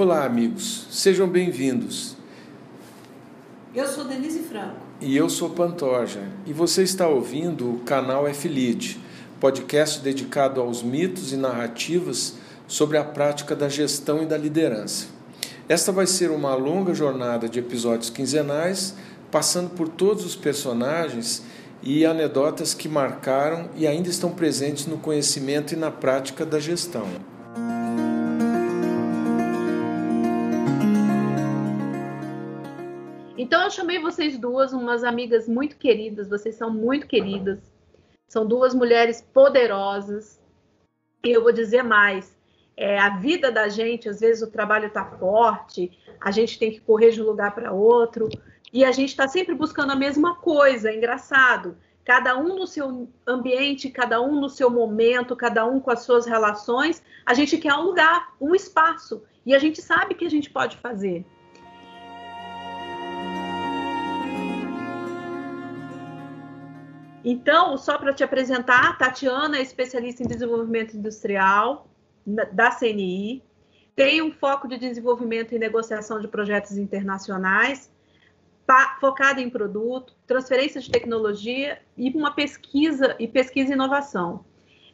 Olá, amigos, sejam bem-vindos. Eu sou Denise Franco. E eu sou Pantoja, e você está ouvindo o canal F-Lead, podcast dedicado aos mitos e narrativas sobre a prática da gestão e da liderança. Esta vai ser uma longa jornada de episódios quinzenais, passando por todos os personagens e anedotas que marcaram e ainda estão presentes no conhecimento e na prática da gestão. Então eu chamei vocês duas, umas amigas muito queridas, vocês são muito queridas. São duas mulheres poderosas. E eu vou dizer mais, é, a vida da gente, às vezes o trabalho está forte, a gente tem que correr de um lugar para outro, e a gente está sempre buscando a mesma coisa, é engraçado. Cada um no seu ambiente, cada um no seu momento, cada um com as suas relações, a gente quer um lugar, um espaço, e a gente sabe que a gente pode fazer. Então, só para te apresentar, Tatiana é especialista em desenvolvimento industrial da CNI, tem um foco de desenvolvimento e negociação de projetos internacionais, focada em produto, transferência de tecnologia e uma pesquisa e pesquisa e inovação.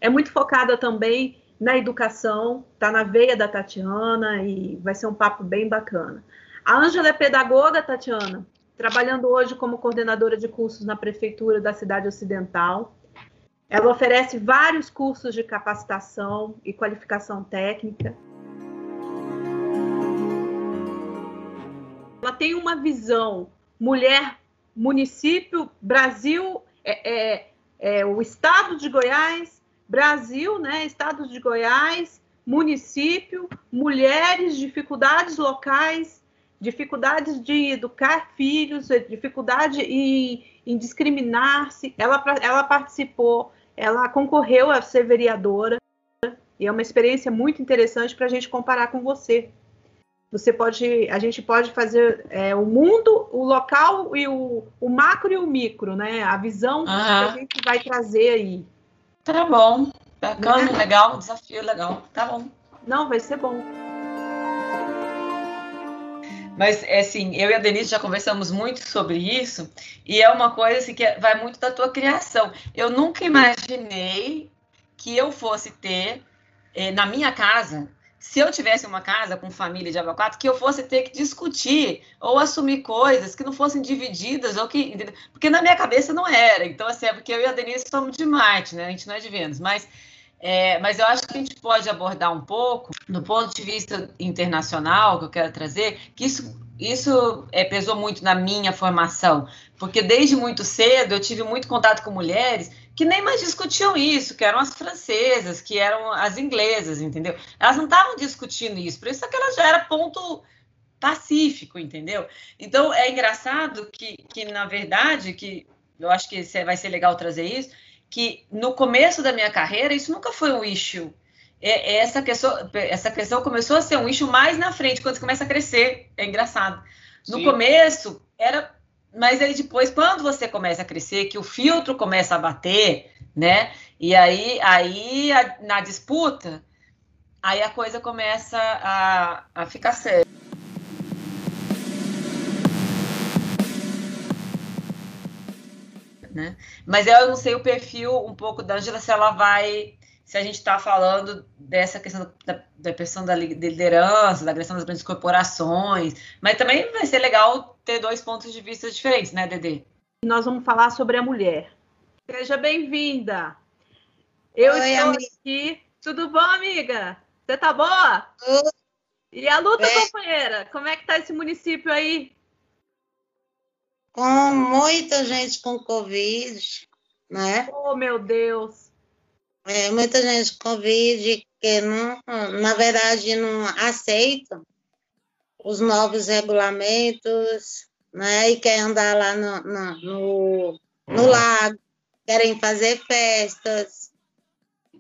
É muito focada também na educação, está na veia da Tatiana e vai ser um papo bem bacana. A Ângela é pedagoga, Tatiana, trabalhando hoje como coordenadora de cursos na prefeitura da cidade ocidental. Ela oferece vários cursos de capacitação e qualificação técnica. Ela tem uma visão mulher, município, Brasil, é, é, é, o estado de Goiás, Brasil, né, estado de Goiás, município, mulheres, dificuldades locais, dificuldades de educar filhos, dificuldade em, em discriminar-se. Ela, ela participou, ela concorreu a ser vereadora, e é uma experiência muito interessante para a gente comparar com você. Você pode, a gente pode fazer é, o mundo, o local e o, o macro e o micro, né? A visão uhum. que a gente vai trazer aí. Tá bom, bacana, né? legal, desafio legal, tá bom. Não, vai ser bom. Mas, é assim, eu e a Denise já conversamos muito sobre isso, e é uma coisa assim, que vai muito da tua criação. Eu nunca imaginei que eu fosse ter, eh, na minha casa, se eu tivesse uma casa com família de abacate, que eu fosse ter que discutir ou assumir coisas que não fossem divididas, ou que. Porque na minha cabeça não era. Então, assim, é porque eu e a Denise somos de Marte, né? A gente não é de Vênus. Mas é, mas eu acho que a gente pode abordar um pouco, do ponto de vista internacional, que eu quero trazer, que isso, isso é, pesou muito na minha formação, porque desde muito cedo eu tive muito contato com mulheres que nem mais discutiam isso, que eram as francesas, que eram as inglesas, entendeu? Elas não estavam discutindo isso, por isso que ela já era ponto pacífico, entendeu? Então é engraçado que, que na verdade, que eu acho que vai ser legal trazer isso, que no começo da minha carreira isso nunca foi um issue. É, é, essa, questão, essa questão começou a ser um issue mais na frente, quando você começa a crescer. É engraçado. No Sim. começo era. Mas aí depois, quando você começa a crescer, que o filtro começa a bater, né? E aí, aí a, na disputa, aí a coisa começa a, a ficar séria. Né? Mas eu não sei o perfil um pouco da Angela, se ela vai, se a gente está falando dessa questão da, da questão da liderança, da agressão das grandes corporações, mas também vai ser legal ter dois pontos de vista diferentes, né, Dedê? Nós vamos falar sobre a mulher. Seja bem-vinda. Eu Oi, estou amiga. aqui. Tudo bom, amiga? Você tá boa? Oi. E a luta, Bem... companheira? Como é que tá esse município aí? Com muita gente com Covid, né? Oh, meu Deus! É, muita gente com Covid que, não, na verdade, não aceitam os novos regulamentos, né? E querem andar lá no, no, no, no lago, querem fazer festas.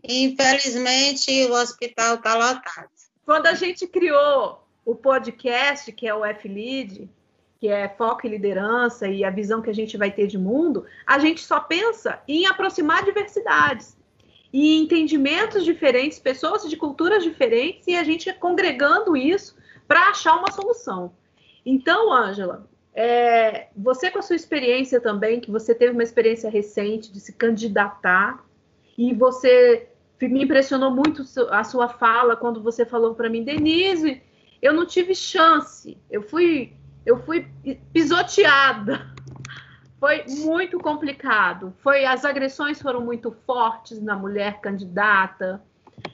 Infelizmente, o hospital está lotado. Quando a gente criou o podcast, que é o F-Lead, que é foco e liderança e a visão que a gente vai ter de mundo, a gente só pensa em aproximar diversidades e entendimentos diferentes, pessoas de culturas diferentes, e a gente congregando isso para achar uma solução. Então, Ângela, é, você com a sua experiência também, que você teve uma experiência recente de se candidatar, e você me impressionou muito a sua fala quando você falou para mim, Denise, eu não tive chance, eu fui, eu fui pisoteada. Foi muito complicado. Foi as agressões foram muito fortes na mulher candidata,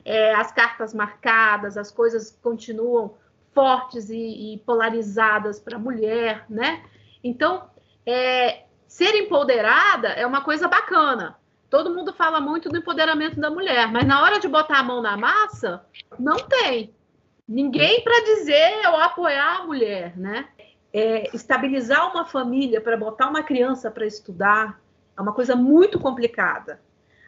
é, as cartas marcadas, as coisas continuam fortes e, e polarizadas para a mulher, né? Então, é, ser empoderada é uma coisa bacana. Todo mundo fala muito do empoderamento da mulher, mas na hora de botar a mão na massa, não tem. Ninguém para dizer ou apoiar a mulher, né? É, estabilizar uma família para botar uma criança para estudar é uma coisa muito complicada.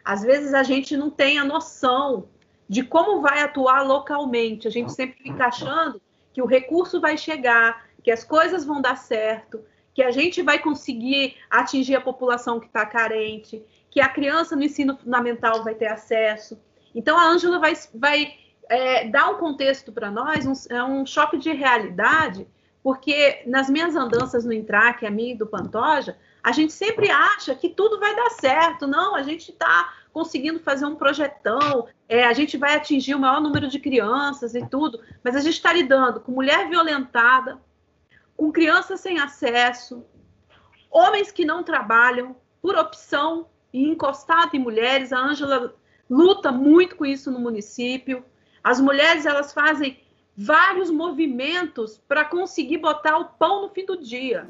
Às vezes a gente não tem a noção de como vai atuar localmente. A gente sempre fica achando que o recurso vai chegar, que as coisas vão dar certo, que a gente vai conseguir atingir a população que está carente, que a criança no ensino fundamental vai ter acesso. Então, a Ângela vai, vai é, dar um contexto para nós, um, é um choque de realidade, porque nas minhas andanças no Intrac, a minha e do Pantoja, a gente sempre acha que tudo vai dar certo. Não, a gente está conseguindo fazer um projetão, é, a gente vai atingir o maior número de crianças e tudo, mas a gente está lidando com mulher violentada, com crianças sem acesso, homens que não trabalham por opção e encostado em mulheres. A Ângela luta muito com isso no município. As mulheres elas fazem vários movimentos para conseguir botar o pão no fim do dia.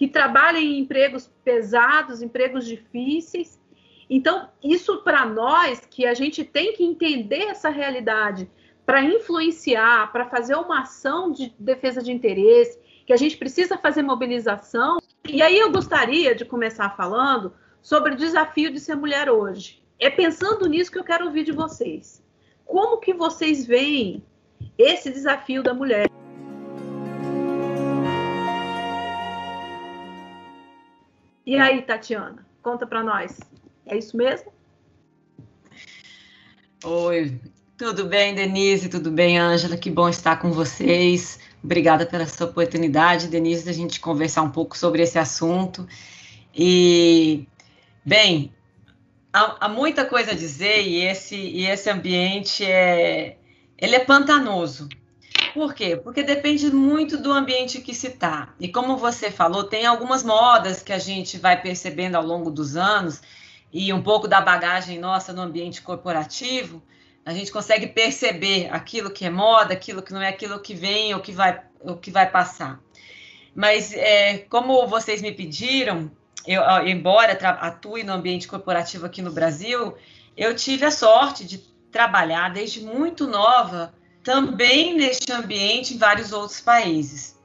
que trabalham em empregos pesados, empregos difíceis. Então, isso para nós, que a gente tem que entender essa realidade para influenciar, para fazer uma ação de defesa de interesse, que a gente precisa fazer mobilização. E aí eu gostaria de começar falando sobre o desafio de ser mulher hoje. É pensando nisso que eu quero ouvir de vocês. Como que vocês veem esse desafio da mulher? E aí, Tatiana, conta para nós. É isso mesmo? Oi, tudo bem, Denise? Tudo bem, Ângela? Que bom estar com vocês. Obrigada pela sua oportunidade, Denise, da gente conversar um pouco sobre esse assunto. E, bem, há, há muita coisa a dizer e esse, e esse ambiente é, ele é pantanoso. Por quê? Porque depende muito do ambiente que se está. E como você falou, tem algumas modas que a gente vai percebendo ao longo dos anos e um pouco da bagagem nossa no ambiente corporativo, a gente consegue perceber aquilo que é moda, aquilo que não é aquilo que vem ou que vai, o que vai passar. Mas é, como vocês me pediram, eu, embora atue no ambiente corporativo aqui no Brasil, eu tive a sorte de trabalhar desde muito nova também neste ambiente em vários outros países.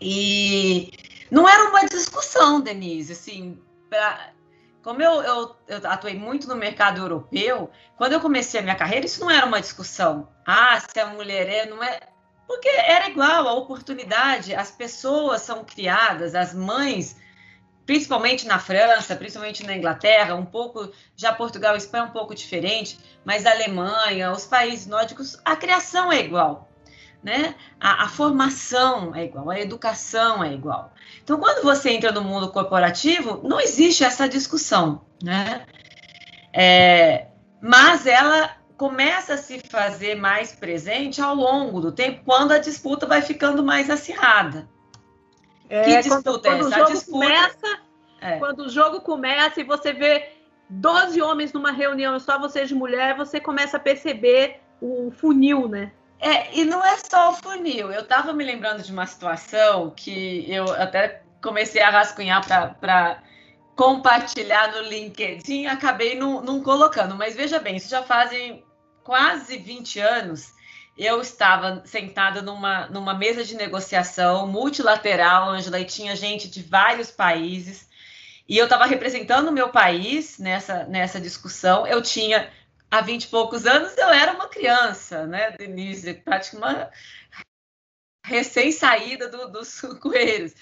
E não era uma discussão, Denise, assim, pra, como eu, eu, eu, atuei muito no mercado europeu, quando eu comecei a minha carreira, isso não era uma discussão. Ah, se a mulher é, não é. Porque era igual a oportunidade, as pessoas são criadas, as mães principalmente na França, principalmente na Inglaterra, um pouco, já Portugal e Espanha é um pouco diferente, mas a Alemanha, os países nórdicos, a criação é igual, né? A, a, formação é igual, a educação é igual. Então, quando você entra no mundo corporativo, não existe essa discussão, né? É, mas ela começa a se fazer mais presente ao longo do tempo, quando a disputa vai ficando mais acirrada. É, que disputa quando, quando é essa? O jogo disputa... começa, é. Quando o jogo começa e você vê 12 homens numa reunião e só você de mulher, você começa a perceber o funil, né? É, e não é só o funil. Eu estava me lembrando de uma situação que eu até comecei a rascunhar para compartilhar no LinkedIn, acabei não, não colocando. Mas veja bem, isso já fazem quase 20 anos eu estava sentada numa, numa mesa de negociação multilateral, Angela, e tinha gente de vários países, e eu estava representando o meu país nessa, nessa discussão. Eu tinha, há 20 e poucos anos, eu era uma criança, né, Denise, praticamente uma recém-saída do, dos coelhos.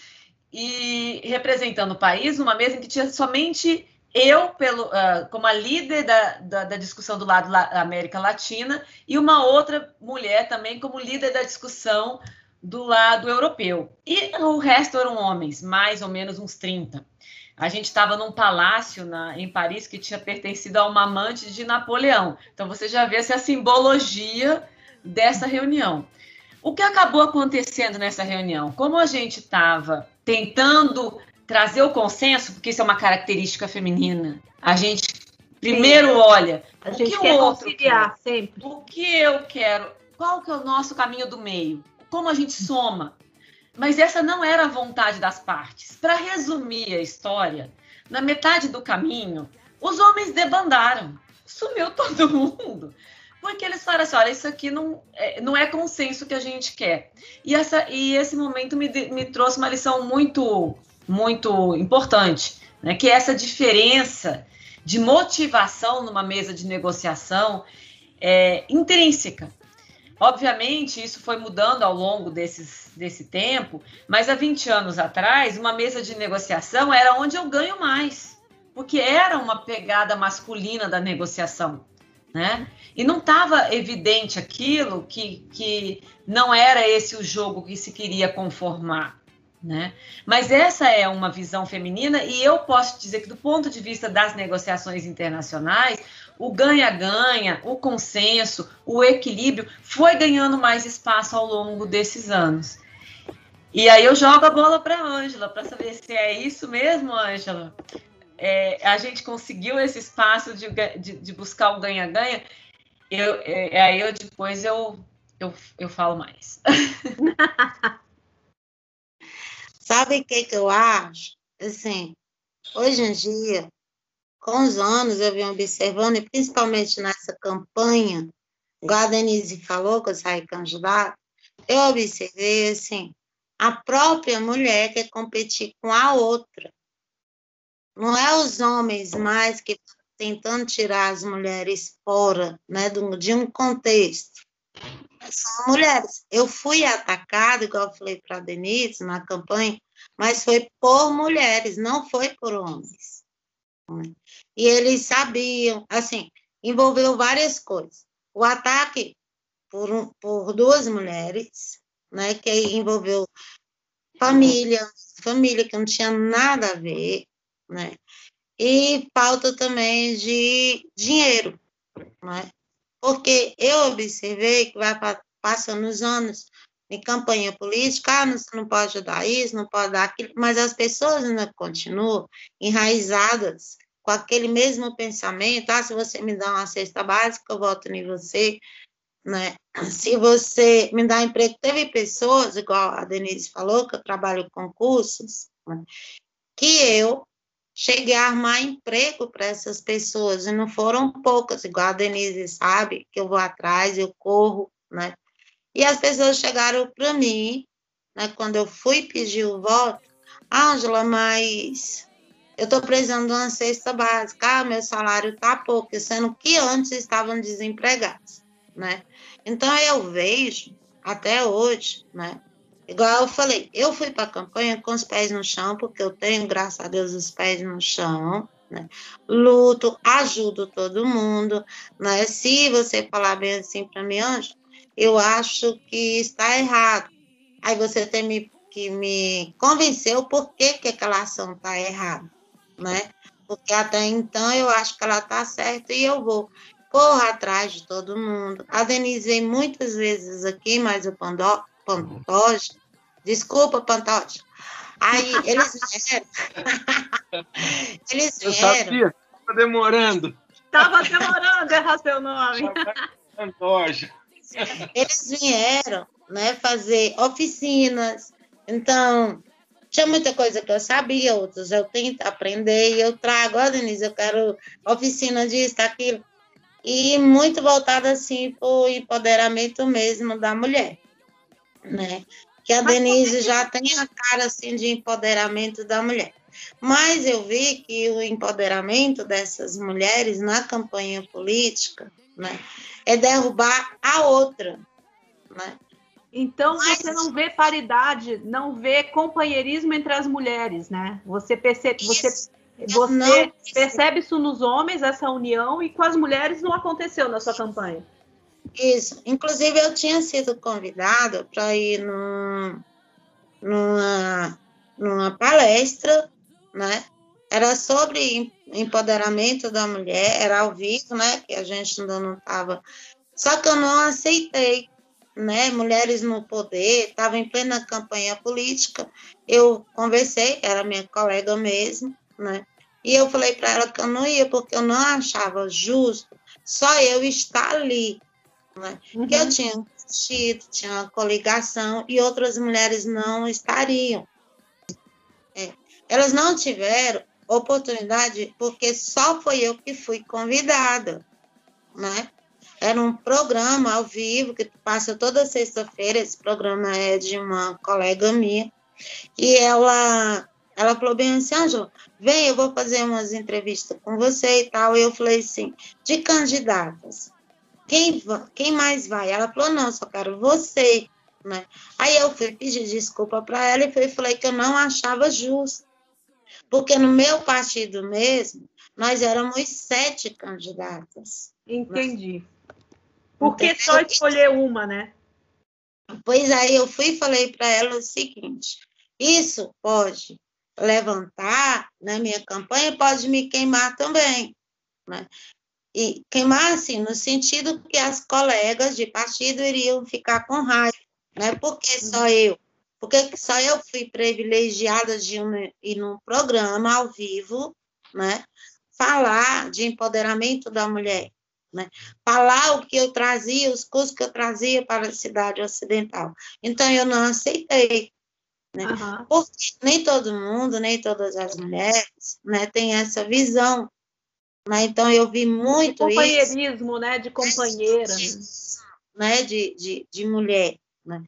E representando o país, numa mesa em que tinha somente eu, pelo, uh, como a líder da, da, da, discussão do lado da América Latina, e uma outra mulher também como líder da discussão do lado europeu. E o resto eram homens, mais ou menos uns 30. A gente estava num palácio na, em Paris que tinha pertencido a uma amante de Napoleão. Então você já vê essa simbologia dessa reunião. O que acabou acontecendo nessa reunião? Como a gente estava tentando trazer o consenso, porque isso é uma característica feminina, a gente primeiro Sim. olha a gente quer conciliar quer, sempre. O que eu quero? Qual que é o nosso caminho do meio? Como a gente soma? Mas essa não era a vontade das partes. Para resumir a história, na metade do caminho, os homens debandaram. Sumiu todo mundo. Porque eles falaram assim: olha, isso aqui não é, não é consenso que a gente quer. E, essa, e esse momento me, me trouxe uma lição muito, muito importante, né? que é essa diferença de motivação numa mesa de negociação é, intrínseca. Obviamente, isso foi mudando ao longo desses, desse tempo, mas há 20 anos atrás, uma mesa de negociação era onde eu ganho mais, porque era uma pegada masculina da negociação né? E não estava evidente aquilo que, que não era esse o jogo que se queria conformar. Né? Mas essa é uma visão feminina, e eu posso dizer que, do ponto de vista das negociações internacionais, o ganha-ganha, o consenso, o equilíbrio foi ganhando mais espaço ao longo desses anos. E aí eu jogo a bola para a Ângela, para saber se é isso mesmo, Ângela é, a gente conseguiu esse espaço de, de, de buscar o ganha-ganha, eu, é, aí eu depois eu, eu, eu falo mais. Sabe o que, que eu acho? Assim, hoje em dia, com os anos, eu venho observando, e principalmente nessa campanha, igual a Denise falou, que eu saí candidata, eu observei, assim, a própria mulher quer competir com a outra. Não é os homens mais que tentando tirar as mulheres fora né, de um contexto. São mulheres. Eu fui atacada, igual eu falei para a Denise na campanha, mas foi por mulheres, não foi por homens. E eles sabiam, assim, envolveu várias coisas. O ataque por, um, por duas mulheres, né, que envolveu família, família que não tinha nada a ver, né? E falta também de dinheiro, né? Porque eu observei que vai passando os anos em campanha política, ah, você não pode dar isso, não pode dar aquilo, mas as pessoas ainda continuam enraizadas com aquele mesmo pensamento, ah, se você me dá uma cesta básica, eu voto em você, né? Se você me dá emprego, teve pessoas, igual a Denise falou, que eu trabalho com cursos, né? que eu cheguei a armar emprego para essas pessoas, e não foram poucas, igual a Denise sabe, que eu vou atrás, eu corro, né? E as pessoas chegaram para mim, né, quando eu fui pedir o voto, Ângela, mas eu estou precisando de uma cesta básica, ah, meu salário está pouco, sendo que antes estavam desempregados, né? Então eu vejo, até hoje, né, Igual eu falei, eu fui para a campanha com os pés no chão, porque eu tenho, graças a Deus, os pés no chão. Né? Luto, ajudo todo mundo. Né? Se você falar bem assim para mim, Anjo, eu acho que está errado. Aí você tem me, que me convencer o porquê que aquela ação está errada. Né? Porque até então eu acho que ela está certa e eu vou correr atrás de todo mundo. A Denise muitas vezes aqui, mas o Pantoja Desculpa, Pantoja. Aí eles vieram. eles vieram. Eu sabia, estava demorando. Estava demorando errar seu nome. Pantoja. Eles vieram né, fazer oficinas. Então, tinha muita coisa que eu sabia, outras eu tento aprender e eu trago, ó, Denise, eu quero oficina disso, daquilo. E muito voltado assim para o empoderamento mesmo da mulher. Né? Que a Denise já tem a cara assim de empoderamento da mulher. Mas eu vi que o empoderamento dessas mulheres na campanha política né, é derrubar a outra. Né? Então Mas... você não vê paridade, não vê companheirismo entre as mulheres, né? Você percebe, você Você percebe isso nos homens, essa união, e com as mulheres não aconteceu na sua campanha? Isso. Inclusive, eu tinha sido convidada para ir num, numa, numa palestra, né? Era sobre empoderamento da mulher, era ao vivo, né? Que a gente ainda não estava. Só que eu não aceitei, né? Mulheres no poder, estava em plena campanha política. Eu conversei, era minha colega mesmo, né? E eu falei para ela que eu não ia, porque eu não achava justo só eu estar ali. Né? Uhum. Que eu tinha vestido, tinha uma coligação, e outras mulheres não estariam. É. Elas não tiveram oportunidade porque só foi eu que fui convidada. Né? Era um programa ao vivo que passa toda sexta-feira. Esse programa é de uma colega minha. E ela ela falou bem assim, Ângela, vem, eu vou fazer umas entrevistas com você e tal. E eu falei assim, de candidatas, quem, quem mais vai? Ela falou, não, só quero você. Né? Aí eu fui pedir desculpa para ela e falei que eu não achava justo. Porque no meu partido mesmo, nós éramos sete candidatas. Entendi. Né? Por que só escolher uma, né? Pois aí eu fui e falei para ela o seguinte: isso pode levantar na minha campanha pode me queimar também. Né? E queimar, assim, no sentido que as colegas de partido iriam ficar com raiva, né? Porque só eu? Porque só eu fui privilegiada de um, ir num programa ao vivo, né? Falar de empoderamento da mulher, né? Falar o que eu trazia, os cursos que eu trazia para a cidade ocidental. Então, eu não aceitei, né? Uhum. Porque nem todo mundo, nem todas as mulheres né, têm essa visão. Né? Então, eu vi muito de companheirismo, isso, né? De companheira. De, né? de, de, de mulher. Né?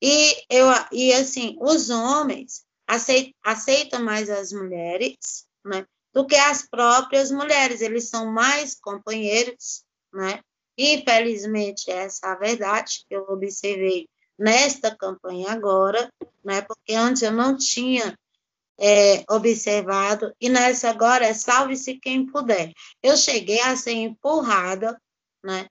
E, eu, e, assim, os homens aceitam, aceitam mais as mulheres né? do que as próprias mulheres. Eles são mais companheiros, né? Infelizmente, essa é a verdade que eu observei nesta campanha agora, né? Porque antes eu não tinha é, observado, e nessa agora é salve-se quem puder. Eu cheguei a ser empurrada, né?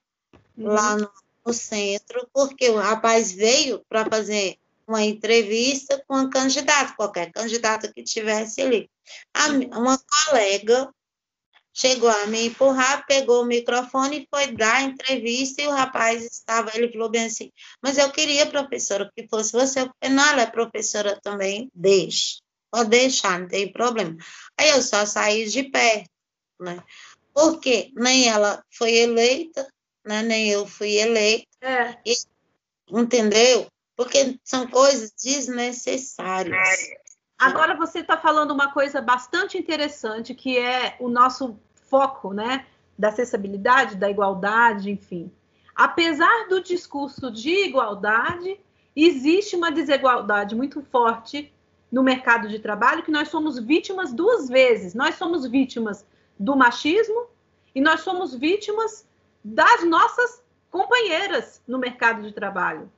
Uhum. Lá no, no, centro, porque o rapaz veio para fazer uma entrevista com um candidato, qualquer candidato que tivesse ali. A, uma colega chegou a me empurrar, pegou o microfone e foi dar a entrevista, e o rapaz estava, ele falou bem assim, mas eu queria, professora, que fosse você, eu falei, não, ela é professora também, deixe, pode deixar, não tem problema. Aí eu só saí de pé, né, porque nem ela foi eleita, né, nem eu fui eleita, é. e, entendeu? Porque são coisas desnecessárias. Agora você está falando uma coisa bastante interessante, que é o nosso foco, né? Da acessibilidade, da igualdade, enfim. Apesar do discurso de igualdade, existe uma desigualdade muito forte no mercado de trabalho, que nós somos vítimas duas vezes. Nós somos vítimas do machismo e nós somos vítimas das nossas companheiras no mercado de trabalho.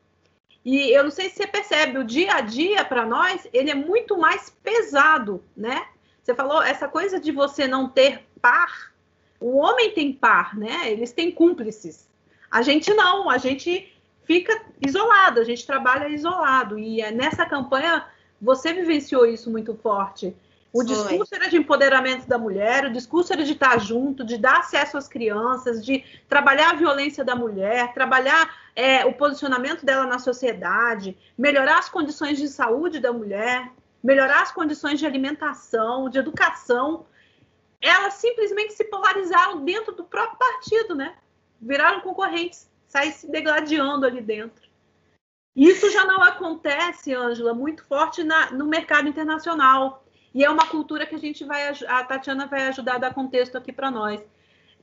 E eu não sei se você percebe, o dia a dia para nós, ele é muito mais pesado, né? Você falou essa coisa de você não ter par. O homem tem par, né? Eles têm cúmplices. A gente não, a gente fica isolado, a gente trabalha isolado. E é nessa campanha você vivenciou isso muito forte. O discurso era de empoderamento da mulher, o discurso era de estar junto, de dar acesso às crianças, de trabalhar a violência da mulher, trabalhar é, o posicionamento dela na sociedade, melhorar as condições de saúde da mulher, melhorar as condições de alimentação, de educação. Elas simplesmente se polarizaram dentro do próprio partido, né? Viraram concorrentes, saíram se degladiando ali dentro. Isso já não acontece, Ângela, muito forte na, no mercado internacional e é uma cultura que a gente vai, a Tatiana vai ajudar a dar contexto aqui para nós.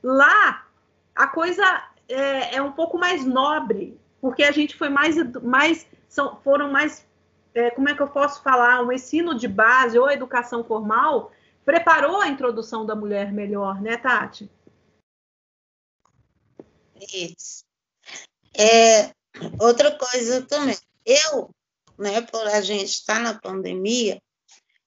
Lá, a coisa é, é, um pouco mais nobre, porque a gente foi mais, mais são, foram mais, é, como é que eu posso falar, um ensino de base ou educação formal preparou a introdução da mulher melhor, né, Tati? Isso. É, outra coisa também, eu, né, por a gente estar tá na pandemia,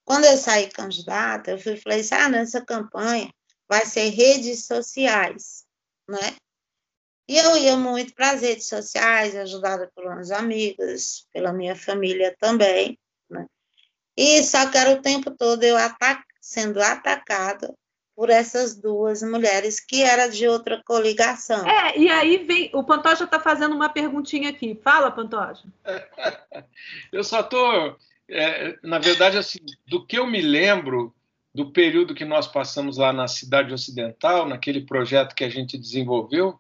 Quando eu saí candidata, eu fui falei assim, ah, nessa campanha vai ser redes sociais, né? E eu ia muito para as redes sociais, ajudada pelas amigas, pela minha família também, né? E só que era o tempo todo eu atac sendo atacada por essas duas mulheres que era de outra coligação. É, e aí vem, o Pantoja está fazendo uma perguntinha aqui. Fala, Pantoja. eu só estou, é, na verdade, assim, do que eu me lembro do período que nós passamos lá na cidade ocidental, naquele projeto que a gente desenvolveu,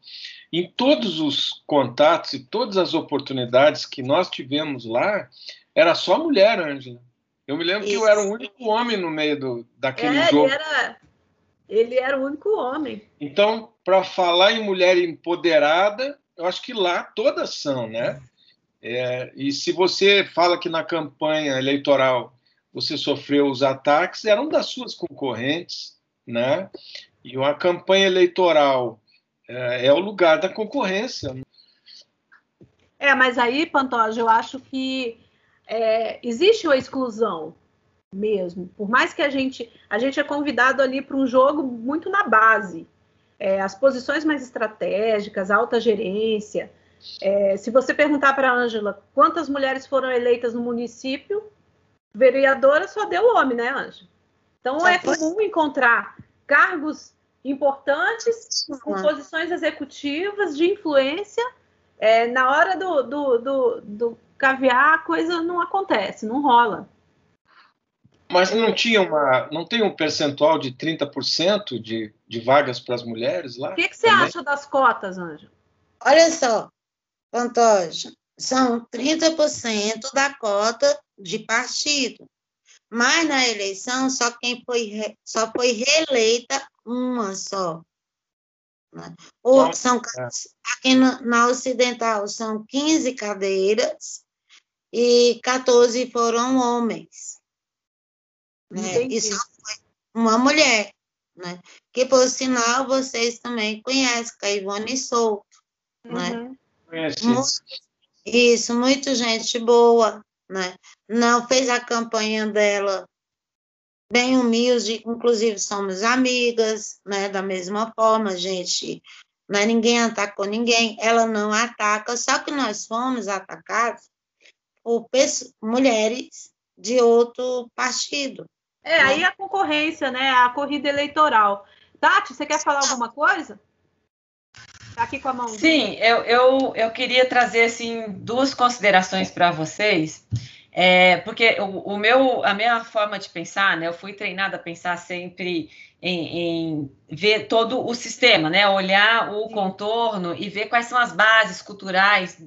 em todos os contatos e todas as oportunidades que nós tivemos lá, era só mulher, Ângela. Eu me lembro Isso. que eu era o único homem no meio do, daquele é, jogo. Ele era, ele era o único homem. Então, para falar em mulher empoderada, eu acho que lá todas são, né? É, e se você fala que na campanha eleitoral você sofreu os ataques, eram das suas concorrentes, né? E uma campanha eleitoral é, é o lugar da concorrência. É, mas aí, Pantoja, eu acho que é, existe uma exclusão mesmo. Por mais que a gente a gente é convidado ali para um jogo muito na base, é, as posições mais estratégicas, alta gerência. É, se você perguntar para a Ângela quantas mulheres foram eleitas no município, vereadora só deu homem, né, Ângela? Então só é foi... comum encontrar cargos importantes com posições executivas de influência. É, na hora do, do, do, do caviar, a coisa não acontece, não rola. Mas não tinha uma, não tem um percentual de 30% de, de vagas para as mulheres lá? O que, que você também? acha das cotas, Ângela? Olha só, Pantoja, são 30% da cota de partido. Mas na eleição, só quem foi, só foi reeleita uma só. Né? Ou são, aqui no, na Ocidental são 15 cadeiras e 14 foram homens né? E só foi uma mulher, né? Que, por sinal, vocês também conhecem, que é a Ivone Souto, né? uhum. né? Muito, isso, muita gente boa, né? Não fez a campanha dela bem humilde, inclusive somos amigas, né? Da mesma forma, gente, né? ninguém atacou ninguém, ela não ataca, só que nós fomos atacados por mulheres de outro partido, é, aí a concorrência, né? A corrida eleitoral. Tati, você quer falar alguma coisa? Tá aqui com a mão. Sim, eu, eu, eu queria trazer assim duas considerações para vocês. É, porque o, o, meu, a minha forma de pensar, né? Eu fui treinada a pensar sempre em, em, ver todo o sistema, né? Olhar o contorno e ver quais são as bases culturais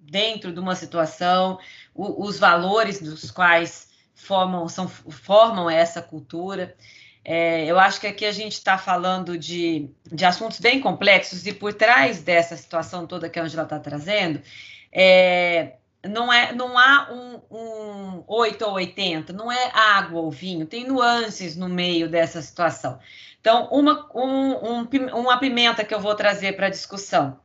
dentro de uma situação, o, os valores dos quais formam, são, formam essa cultura. É, eu acho que aqui a gente está falando de, de assuntos bem complexos e por trás dessa situação toda que a Angela está trazendo, é, não, é, não há um, um 8 ou 80, não é água ou vinho, tem nuances no meio dessa situação. Então, uma, um, um, uma pimenta que eu vou trazer para a discussão.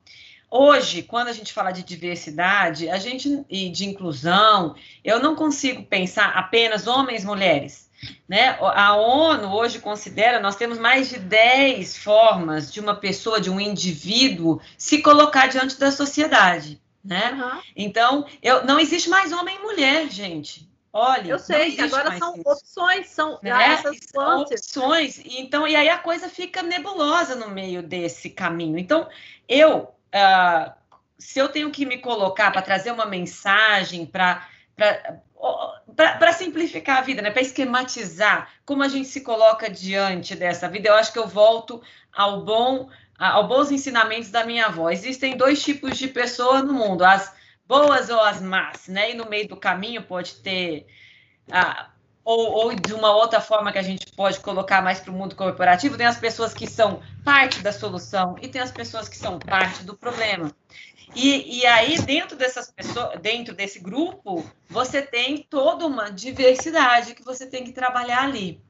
Hoje, quando a gente fala de diversidade, a gente e de inclusão, eu não consigo pensar apenas homens e mulheres. Né? A ONU hoje considera, nós temos mais de 10 formas de uma pessoa, de um indivíduo, se colocar diante da sociedade. Né? Uhum. Então, eu, não existe mais homem e mulher, gente. Olha, eu sei, agora são isso. opções, são né? essas são opções. Então, e aí a coisa fica nebulosa no meio desse caminho. Então, eu uh, se eu tenho que me colocar para trazer uma mensagem, para para simplificar a vida, né? para esquematizar como a gente se coloca diante dessa vida, eu acho que eu volto ao bom, ao bons ensinamentos da minha avó. Existem dois tipos de pessoas no mundo, as boas ou as más, né? E no meio do caminho pode ter ah, ou, ou, de uma outra forma que a gente pode colocar mais para o mundo corporativo, tem as pessoas que são parte da solução e tem as pessoas que são parte do problema. E, e aí, dentro dessas pessoas, dentro desse grupo, você tem toda uma diversidade que você tem que trabalhar ali.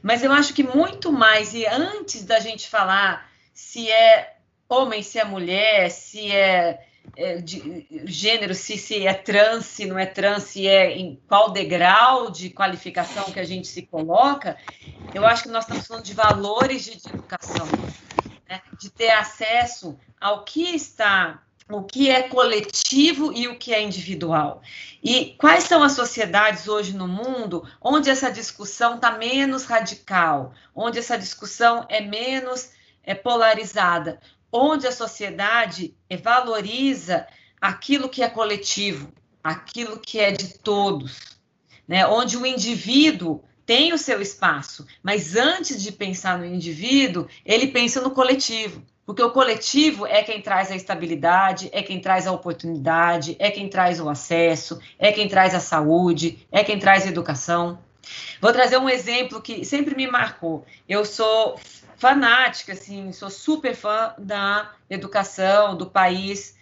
Mas eu acho que muito mais, e antes da gente falar se é homem, se é mulher, se é é, de gênero, se, se é trans, se não é trans, se é em qual degrau de qualificação que a gente se coloca, eu acho que nós estamos falando de valores de, de educação, né? de ter acesso ao que está, o que é coletivo e o que é individual. E quais são as sociedades hoje no mundo onde essa discussão está menos radical, onde essa discussão é menos é, polarizada, onde a sociedade valoriza aquilo que é coletivo, aquilo que é de todos, né? onde o indivíduo tem o seu espaço, mas antes de pensar no indivíduo, ele pensa no coletivo. Porque o coletivo é quem traz a estabilidade, é quem traz a oportunidade, é quem traz o acesso, é quem traz a saúde, é quem traz a educação. Vou trazer um exemplo que sempre me marcou. Eu sou fanática, assim, sou super fã da educação, do país,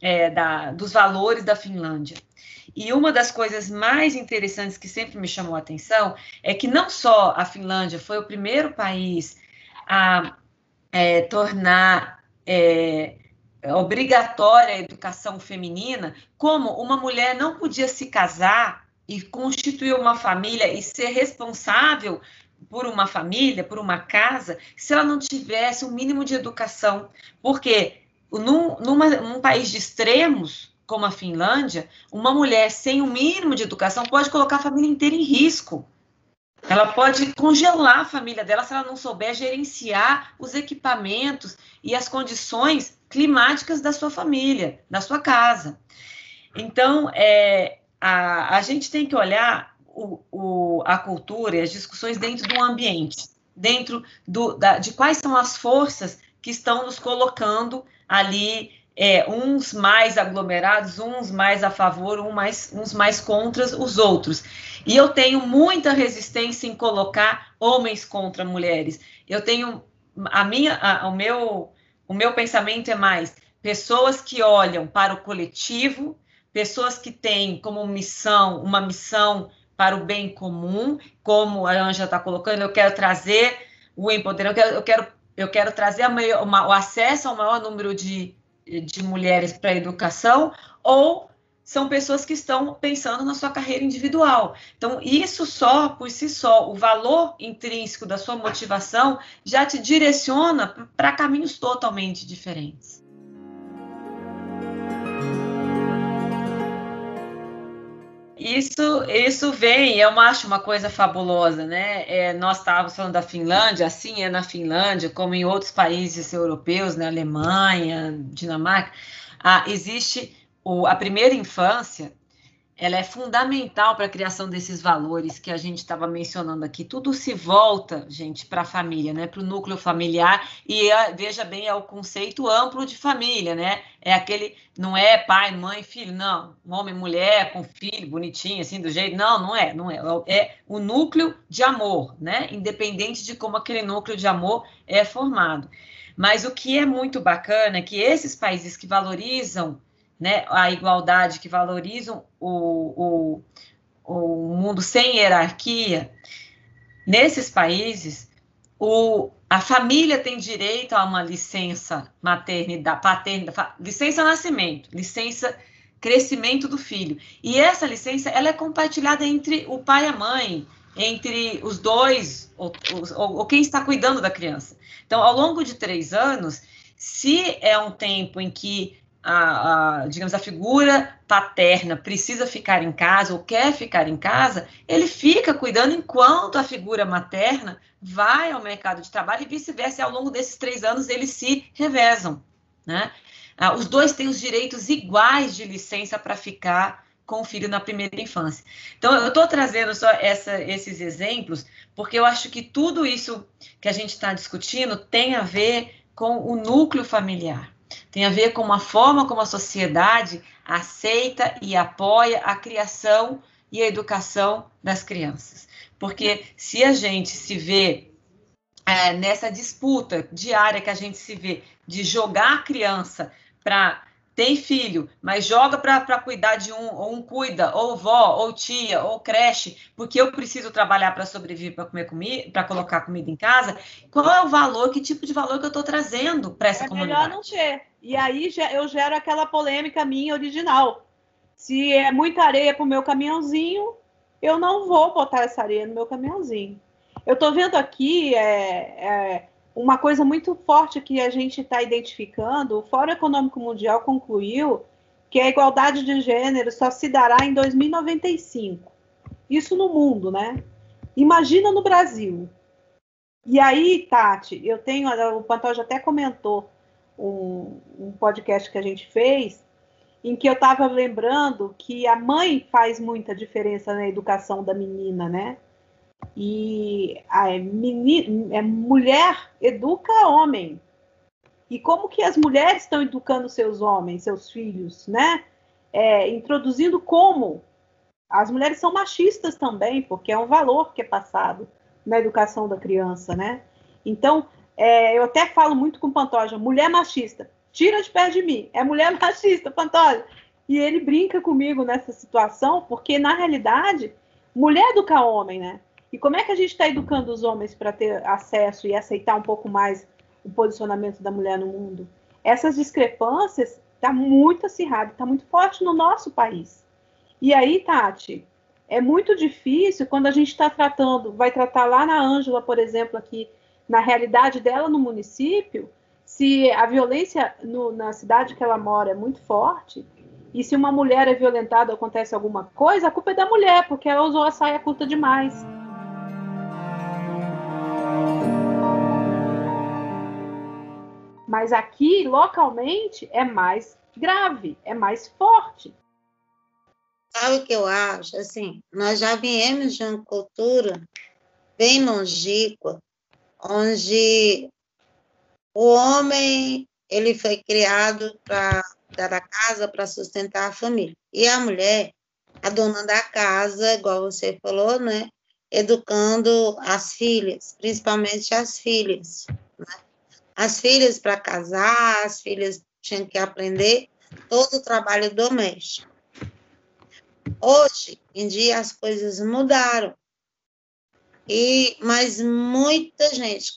é, da, dos valores da Finlândia. E uma das coisas mais interessantes que sempre me chamou a atenção é que não só a Finlândia foi o primeiro país a é, tornar é, obrigatória a educação feminina, como uma mulher não podia se casar e constituir uma família e ser responsável por uma família, por uma casa, se ela não tivesse um mínimo de educação. Porque num, numa, num país de extremos, como a Finlândia, uma mulher sem o um mínimo de educação pode colocar a família inteira em risco. Ela pode congelar a família dela se ela não souber gerenciar os equipamentos e as condições climáticas da sua família, da sua casa. Então, é, a, a gente tem que olhar o, o, a cultura e as discussões dentro do ambiente, dentro do, da, de quais são as forças que estão nos colocando ali, é, uns mais aglomerados, uns mais a favor, um mais, uns mais contra os outros. E eu tenho muita resistência em colocar homens contra mulheres. Eu tenho a minha, a, o meu, o meu pensamento é mais pessoas que olham para o coletivo, pessoas que têm como missão uma missão para o bem comum, como a Anja está colocando, eu quero trazer o empoderamento, eu quero, eu quero, eu quero trazer maior, uma, o acesso ao maior número de, de mulheres para a educação, ou são pessoas que estão pensando na sua carreira individual. Então, isso só, por si só, o valor intrínseco da sua motivação já te direciona para caminhos totalmente diferentes. Isso, isso vem, eu acho uma coisa fabulosa, né? É, nós estávamos falando da Finlândia, assim é na Finlândia, como em outros países europeus, na né? Alemanha, Dinamarca, ah, existe o, a primeira infância ela é fundamental para a criação desses valores que a gente estava mencionando aqui. Tudo se volta, gente, para a família, né? Para o núcleo familiar. E é, veja bem, é o conceito amplo de família, né? É aquele, não é pai, mãe, filho, não. Homem, mulher, com filho, bonitinho, assim, do jeito. Não, não é, não é. É o núcleo de amor, né? Independente de como aquele núcleo de amor é formado. Mas o que é muito bacana é que esses países que valorizam né, a igualdade, que valorizam o, o, o mundo sem hierarquia, nesses países, o, a família tem direito a uma licença maternidade, paternidade, licença nascimento, licença crescimento do filho. E essa licença ela é compartilhada entre o pai e a mãe, entre os dois, ou, ou, ou quem está cuidando da criança. Então, ao longo de três anos, se é um tempo em que a, a, digamos, a figura paterna precisa ficar em casa ou quer ficar em casa, ele fica cuidando enquanto a figura materna vai ao mercado de trabalho e vice-versa. Ao longo desses três anos, eles se revezam. Né? Ah, os dois têm os direitos iguais de licença para ficar com o filho na primeira infância. Então, eu estou trazendo só essa, esses exemplos, porque eu acho que tudo isso que a gente está discutindo tem a ver com o núcleo familiar tem a ver com a forma como a sociedade aceita e apoia a criação e a educação das crianças. Porque se a gente se vê é, nessa disputa diária que a gente se vê de jogar a criança para tem filho, mas joga para cuidar de um, ou um cuida, ou vó, ou tia, ou creche, porque eu preciso trabalhar para sobreviver, para comer comida, para colocar comida em casa. Qual é o valor, que tipo de valor que eu estou trazendo para essa é comunidade? É melhor não ter. E aí eu gero aquela polêmica minha original. Se é muita areia para o meu caminhãozinho, eu não vou botar essa areia no meu caminhãozinho. Eu estou vendo aqui é, é, uma coisa muito forte que a gente está identificando. O Fórum Econômico Mundial concluiu que a igualdade de gênero só se dará em 2095. Isso no mundo, né? Imagina no Brasil. E aí, Tati, eu tenho, o Pantoja até comentou um, um podcast que a gente fez, em que eu estava lembrando que a mãe faz muita diferença na educação da menina, né? E a menina, a mulher educa homem. E como que as mulheres estão educando seus homens, seus filhos, né? É, introduzindo como as mulheres são machistas também, porque é um valor que é passado na educação da criança, né? Então, é, eu até falo muito com o Pantoja, mulher machista, tira de perto de mim, é mulher machista, Pantoja. E ele brinca comigo nessa situação, porque na realidade, mulher educa homem, né? E como é que a gente está educando os homens para ter acesso e aceitar um pouco mais o posicionamento da mulher no mundo? Essas discrepâncias tá muito acirrado, tá muito forte no nosso país. E aí, Tati, é muito difícil quando a gente está tratando, vai tratar lá na Ângela, por exemplo, aqui, na realidade dela no município, se a violência no, na cidade que ela mora é muito forte, e se uma mulher é violentada acontece alguma coisa, a culpa é da mulher, porque ela usou a saia curta demais. Mas aqui, localmente, é mais grave, é mais forte. Sabe o que eu acho? Assim, nós já viemos de uma cultura bem longínqua, onde o homem ele foi criado para dar a casa, para sustentar a família. E a mulher, a dona da casa, igual você falou, né? Educando as filhas, principalmente as filhas. Né? As filhas para casar, as filhas tinham que aprender todo o trabalho doméstico. Hoje em dia as coisas mudaram. E, mas muita gente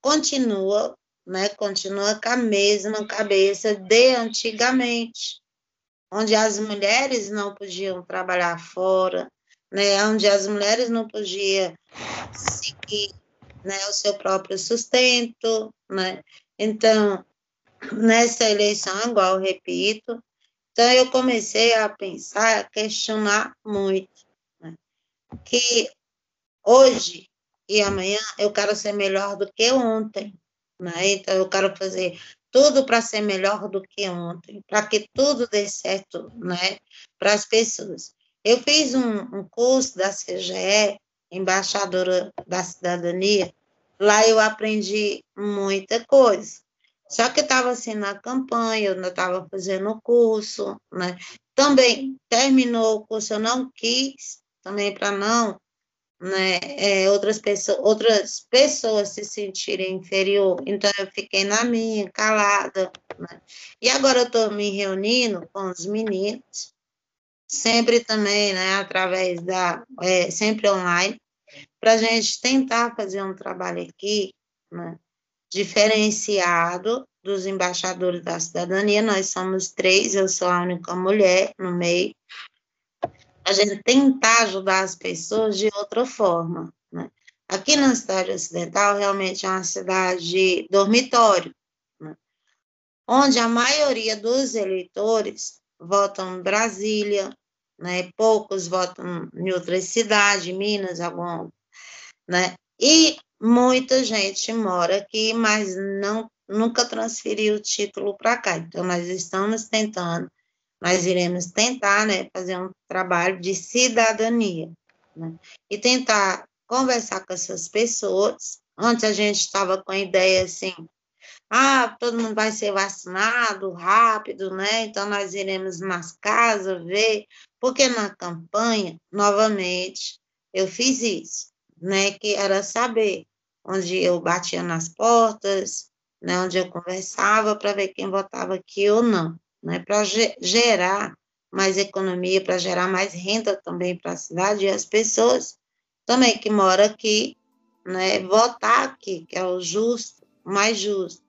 continua, né, continua com a mesma cabeça de antigamente, onde as mulheres não podiam trabalhar fora, né, onde as mulheres não podiam seguir né, o seu próprio sustento, né? Então, nessa eleição, igual repito, então eu comecei a pensar, a questionar muito, né? que hoje e amanhã eu quero ser melhor do que ontem. Né? Então, eu quero fazer tudo para ser melhor do que ontem, para que tudo dê certo né? para as pessoas. Eu fiz um, um curso da CGE, embaixadora da cidadania, lá eu aprendi muita coisa. Só que estava assim na campanha, eu ainda estava fazendo o curso, né? Também terminou o curso, eu não quis, também para não né, é, outras, pessoas, outras pessoas se sentirem inferior. Então, eu fiquei na minha, calada. Né? E agora eu estou me reunindo com os meninos, sempre também, né, através da, é, sempre online, para a gente tentar fazer um trabalho aqui, né, diferenciado dos embaixadores da cidadania. Nós somos três, eu sou a única mulher no meio a gente tentar ajudar as pessoas de outra forma. Né? Aqui na cidade ocidental, realmente é uma cidade dormitório, né? onde a maioria dos eleitores votam em Brasília, né? poucos votam em outras cidades, Minas, algum, né? e muita gente mora aqui, mas não nunca transferiu o título para cá. Então, nós estamos tentando nós iremos tentar né, fazer um trabalho de cidadania né, e tentar conversar com essas pessoas. Antes a gente estava com a ideia assim, ah, todo mundo vai ser vacinado rápido, né? Então nós iremos nas casas ver, porque na campanha, novamente, eu fiz isso, né? Que era saber onde eu batia nas portas, né? Onde eu conversava para ver quem votava aqui ou não né, para gerar mais economia, para gerar mais renda também para a cidade e as pessoas também que moram aqui, né, votar aqui, que é o justo, mais justo.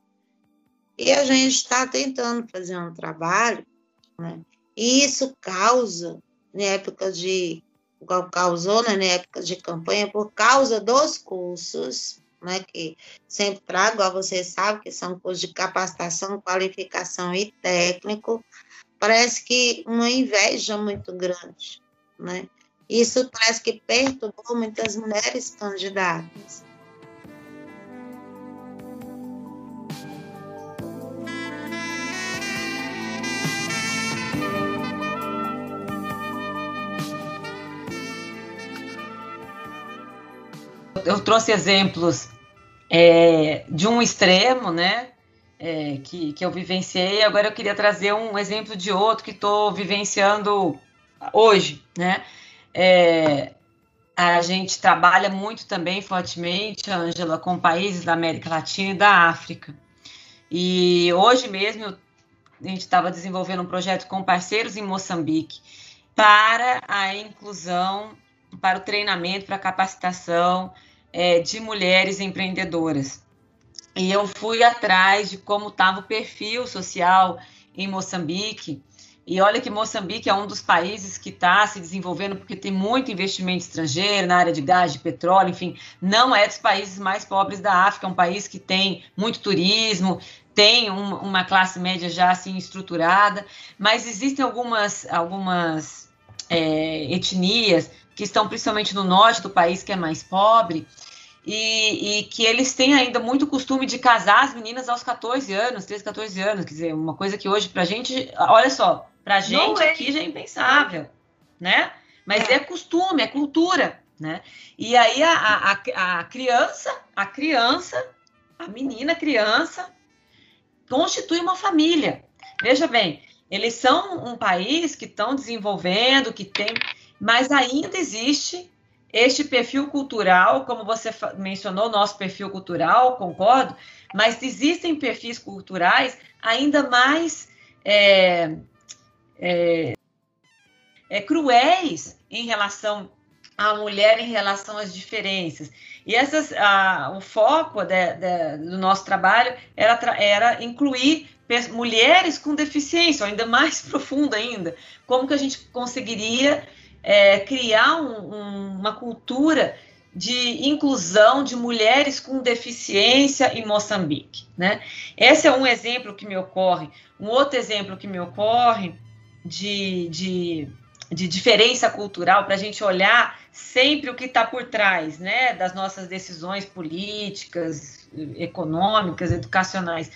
E a gente está tentando fazer um trabalho, né? e isso causa, em época de causou né, na época de campanha, por causa dos cursos, né, que sempre trago, igual vocês sabem, que são cursos de capacitação, qualificação e técnico, parece que uma inveja muito grande, né? Isso parece que perturbou muitas mulheres candidatas. Eu trouxe exemplos é, de um extremo, né? É, que, que eu vivenciei, agora eu queria trazer um exemplo de outro que estou vivenciando hoje, né? É, a gente trabalha muito também fortemente, Ângela, com países da América Latina e da África. E hoje mesmo a gente estava desenvolvendo um projeto com parceiros em Moçambique para a inclusão, para o treinamento, para a capacitação é, de mulheres empreendedoras. E eu fui atrás de como estava o perfil social em Moçambique. E olha que Moçambique é um dos países que está se desenvolvendo porque tem muito investimento estrangeiro na área de gás, de petróleo, enfim, não é dos países mais pobres da África, é um país que tem muito turismo, tem um, uma classe média já assim estruturada, mas existem algumas, algumas é, etnias que estão principalmente no norte do país, que é mais pobre, e, e, que eles têm ainda muito costume de casar as meninas aos 14 anos, 13, 14 anos, quer dizer, uma coisa que hoje pra gente, olha só, pra gente é. aqui já é impensável, né? Mas é. é. costume, é cultura, né? E aí a, a, a criança, a criança, a menina criança, constitui uma família. Veja bem, eles são um país que estão desenvolvendo, que tem, mas ainda existe este perfil cultural, como você mencionou, nosso perfil cultural, concordo, mas existem perfis culturais ainda mais é, é, é, cruéis em relação à mulher, em relação às diferenças. E essas, a, o foco de, de, do nosso trabalho era, era incluir mulheres com deficiência, ainda mais profundo ainda. Como que a gente conseguiria é, criar um, um, uma cultura de inclusão de mulheres com deficiência em Moçambique. Né? Esse é um exemplo que me ocorre. Um outro exemplo que me ocorre de, de, de diferença cultural, para a gente olhar sempre o que está por trás né, das nossas decisões políticas, econômicas, educacionais.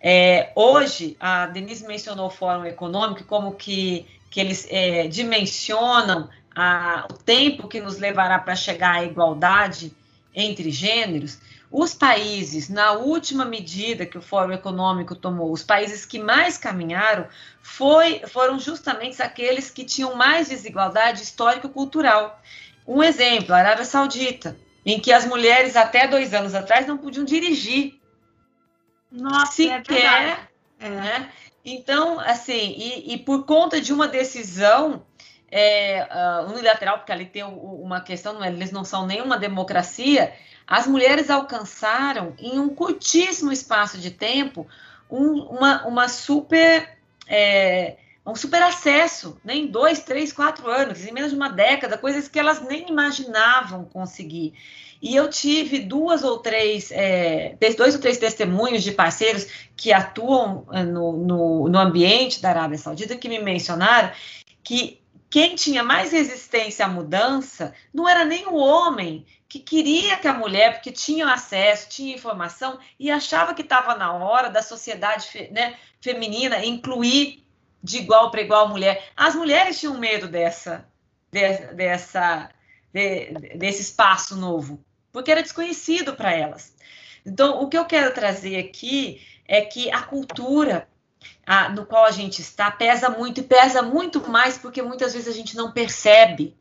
É, hoje, a Denise mencionou o Fórum Econômico como que que eles é, dimensionam a, o tempo que nos levará para chegar à igualdade entre gêneros, os países, na última medida que o Fórum Econômico tomou, os países que mais caminharam foi, foram justamente aqueles que tinham mais desigualdade histórico-cultural. Um exemplo, a Arábia Saudita, em que as mulheres até dois anos atrás não podiam dirigir. Nossa, é sequer, é né? Então, assim, e, e por conta de uma decisão é, uh, unilateral, porque ali tem uma questão, é, eles não são nenhuma democracia, as mulheres alcançaram, em um curtíssimo espaço de tempo, um, uma, uma super. É, um super acesso, né, em dois, três, quatro anos, em menos de uma década, coisas que elas nem imaginavam conseguir. E eu tive duas ou três, é, dois ou três testemunhos de parceiros que atuam é, no, no, no ambiente da Arábia Saudita que me mencionaram que quem tinha mais resistência à mudança não era nem o homem que queria que a mulher, porque tinha acesso, tinha informação e achava que estava na hora da sociedade né, feminina incluir de igual para igual a mulher. As mulheres tinham medo dessa, de, dessa, de, desse espaço novo porque era desconhecido para elas. Então, o que eu quero trazer aqui é que a cultura a, no qual a gente está pesa muito e pesa muito mais porque muitas vezes a gente não percebe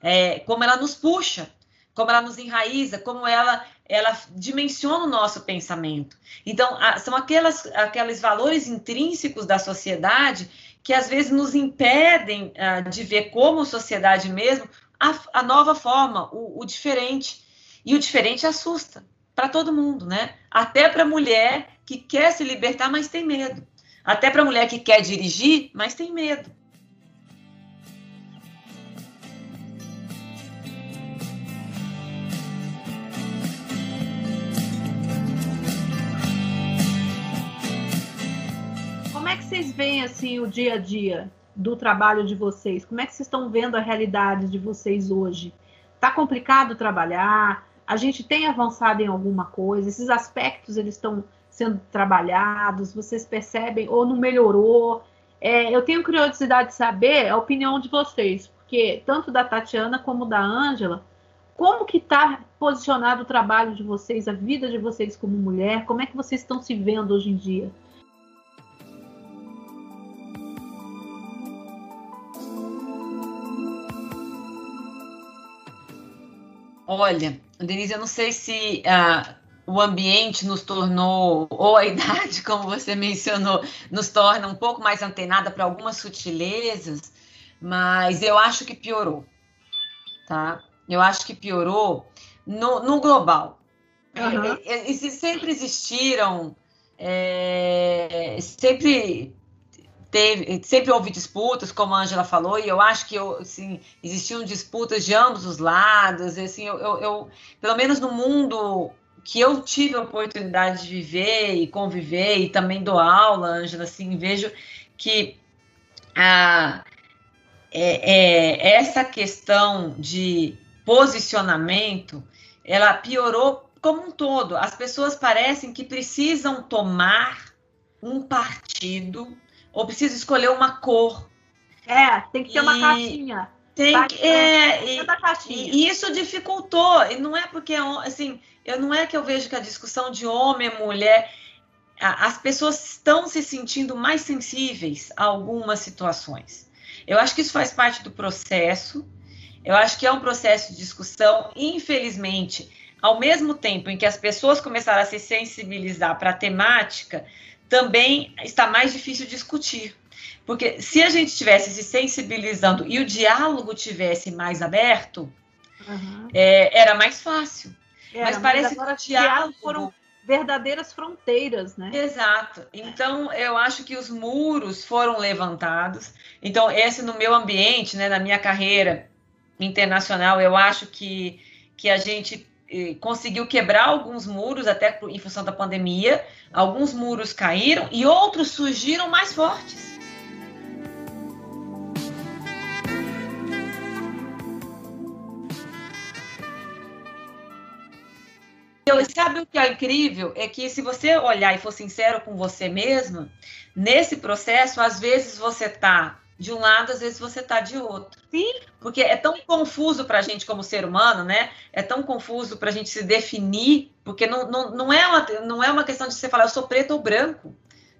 é, como ela nos puxa, como ela nos enraiza, como ela ela dimensiona o nosso pensamento. Então, a, são aquelas, aqueles valores intrínsecos da sociedade que às vezes nos impedem a, de ver como sociedade mesmo a, a nova forma, o, o diferente. E o diferente assusta para todo mundo, né? Até para a mulher que quer se libertar, mas tem medo. Até para a mulher que quer dirigir, mas tem medo. Como é que vocês veem assim o dia a dia do trabalho de vocês? Como é que vocês estão vendo a realidade de vocês hoje? Tá complicado trabalhar? A gente tem avançado em alguma coisa? Esses aspectos eles estão sendo trabalhados? Vocês percebem ou não melhorou? É, eu tenho curiosidade de saber a opinião de vocês, porque tanto da Tatiana como da Ângela, como que está posicionado o trabalho de vocês, a vida de vocês como mulher? Como é que vocês estão se vendo hoje em dia? Olha, Denise, eu não sei se uh, o ambiente nos tornou, ou a idade, como você mencionou, nos torna um pouco mais antenada para algumas sutilezas, mas eu acho que piorou, tá? Eu acho que piorou no, no global. Uhum. E, e, e, sempre existiram, é, sempre teve, sempre houve disputas, como a Angela falou, e eu acho que eu, assim, existiam disputas de ambos os lados, assim, eu, eu, eu, pelo menos no mundo que eu tive a oportunidade de viver e conviver, e também dou aula, Angela, assim, vejo que a, é, é, essa questão de posicionamento, ela piorou como um todo. As pessoas parecem que precisam tomar um partido ou preciso escolher uma cor. É, tem que ter e uma caixinha. Tem que, é, e, e, isso dificultou. E não é porque, assim, eu não é que eu vejo que a discussão de homem e mulher, as pessoas estão se sentindo mais sensíveis a algumas situações. Eu acho que isso faz parte do processo. Eu acho que é um processo de discussão. Infelizmente, ao mesmo tempo em que as pessoas começaram a se sensibilizar para a temática, também está mais difícil discutir. Porque se a gente estivesse se sensibilizando e o diálogo tivesse mais aberto, uhum. é, era mais fácil. Era, mas parece mas que o diálogo foram verdadeiras fronteiras, né? Exato. Então eu acho que os muros foram levantados. Então esse no meu ambiente, né, na minha carreira internacional, eu acho que que a gente conseguiu quebrar alguns muros, até em função da pandemia. Alguns muros caíram e outros surgiram mais fortes. Eu, sabe o que é incrível? É que se você olhar e for sincero com você mesmo, nesse processo, às vezes você está de um lado, às vezes você tá de outro. Sim. Porque é tão confuso para a gente como ser humano, né? É tão confuso para a gente se definir, porque não, não, não, é uma, não é uma questão de você falar eu sou preto ou branco,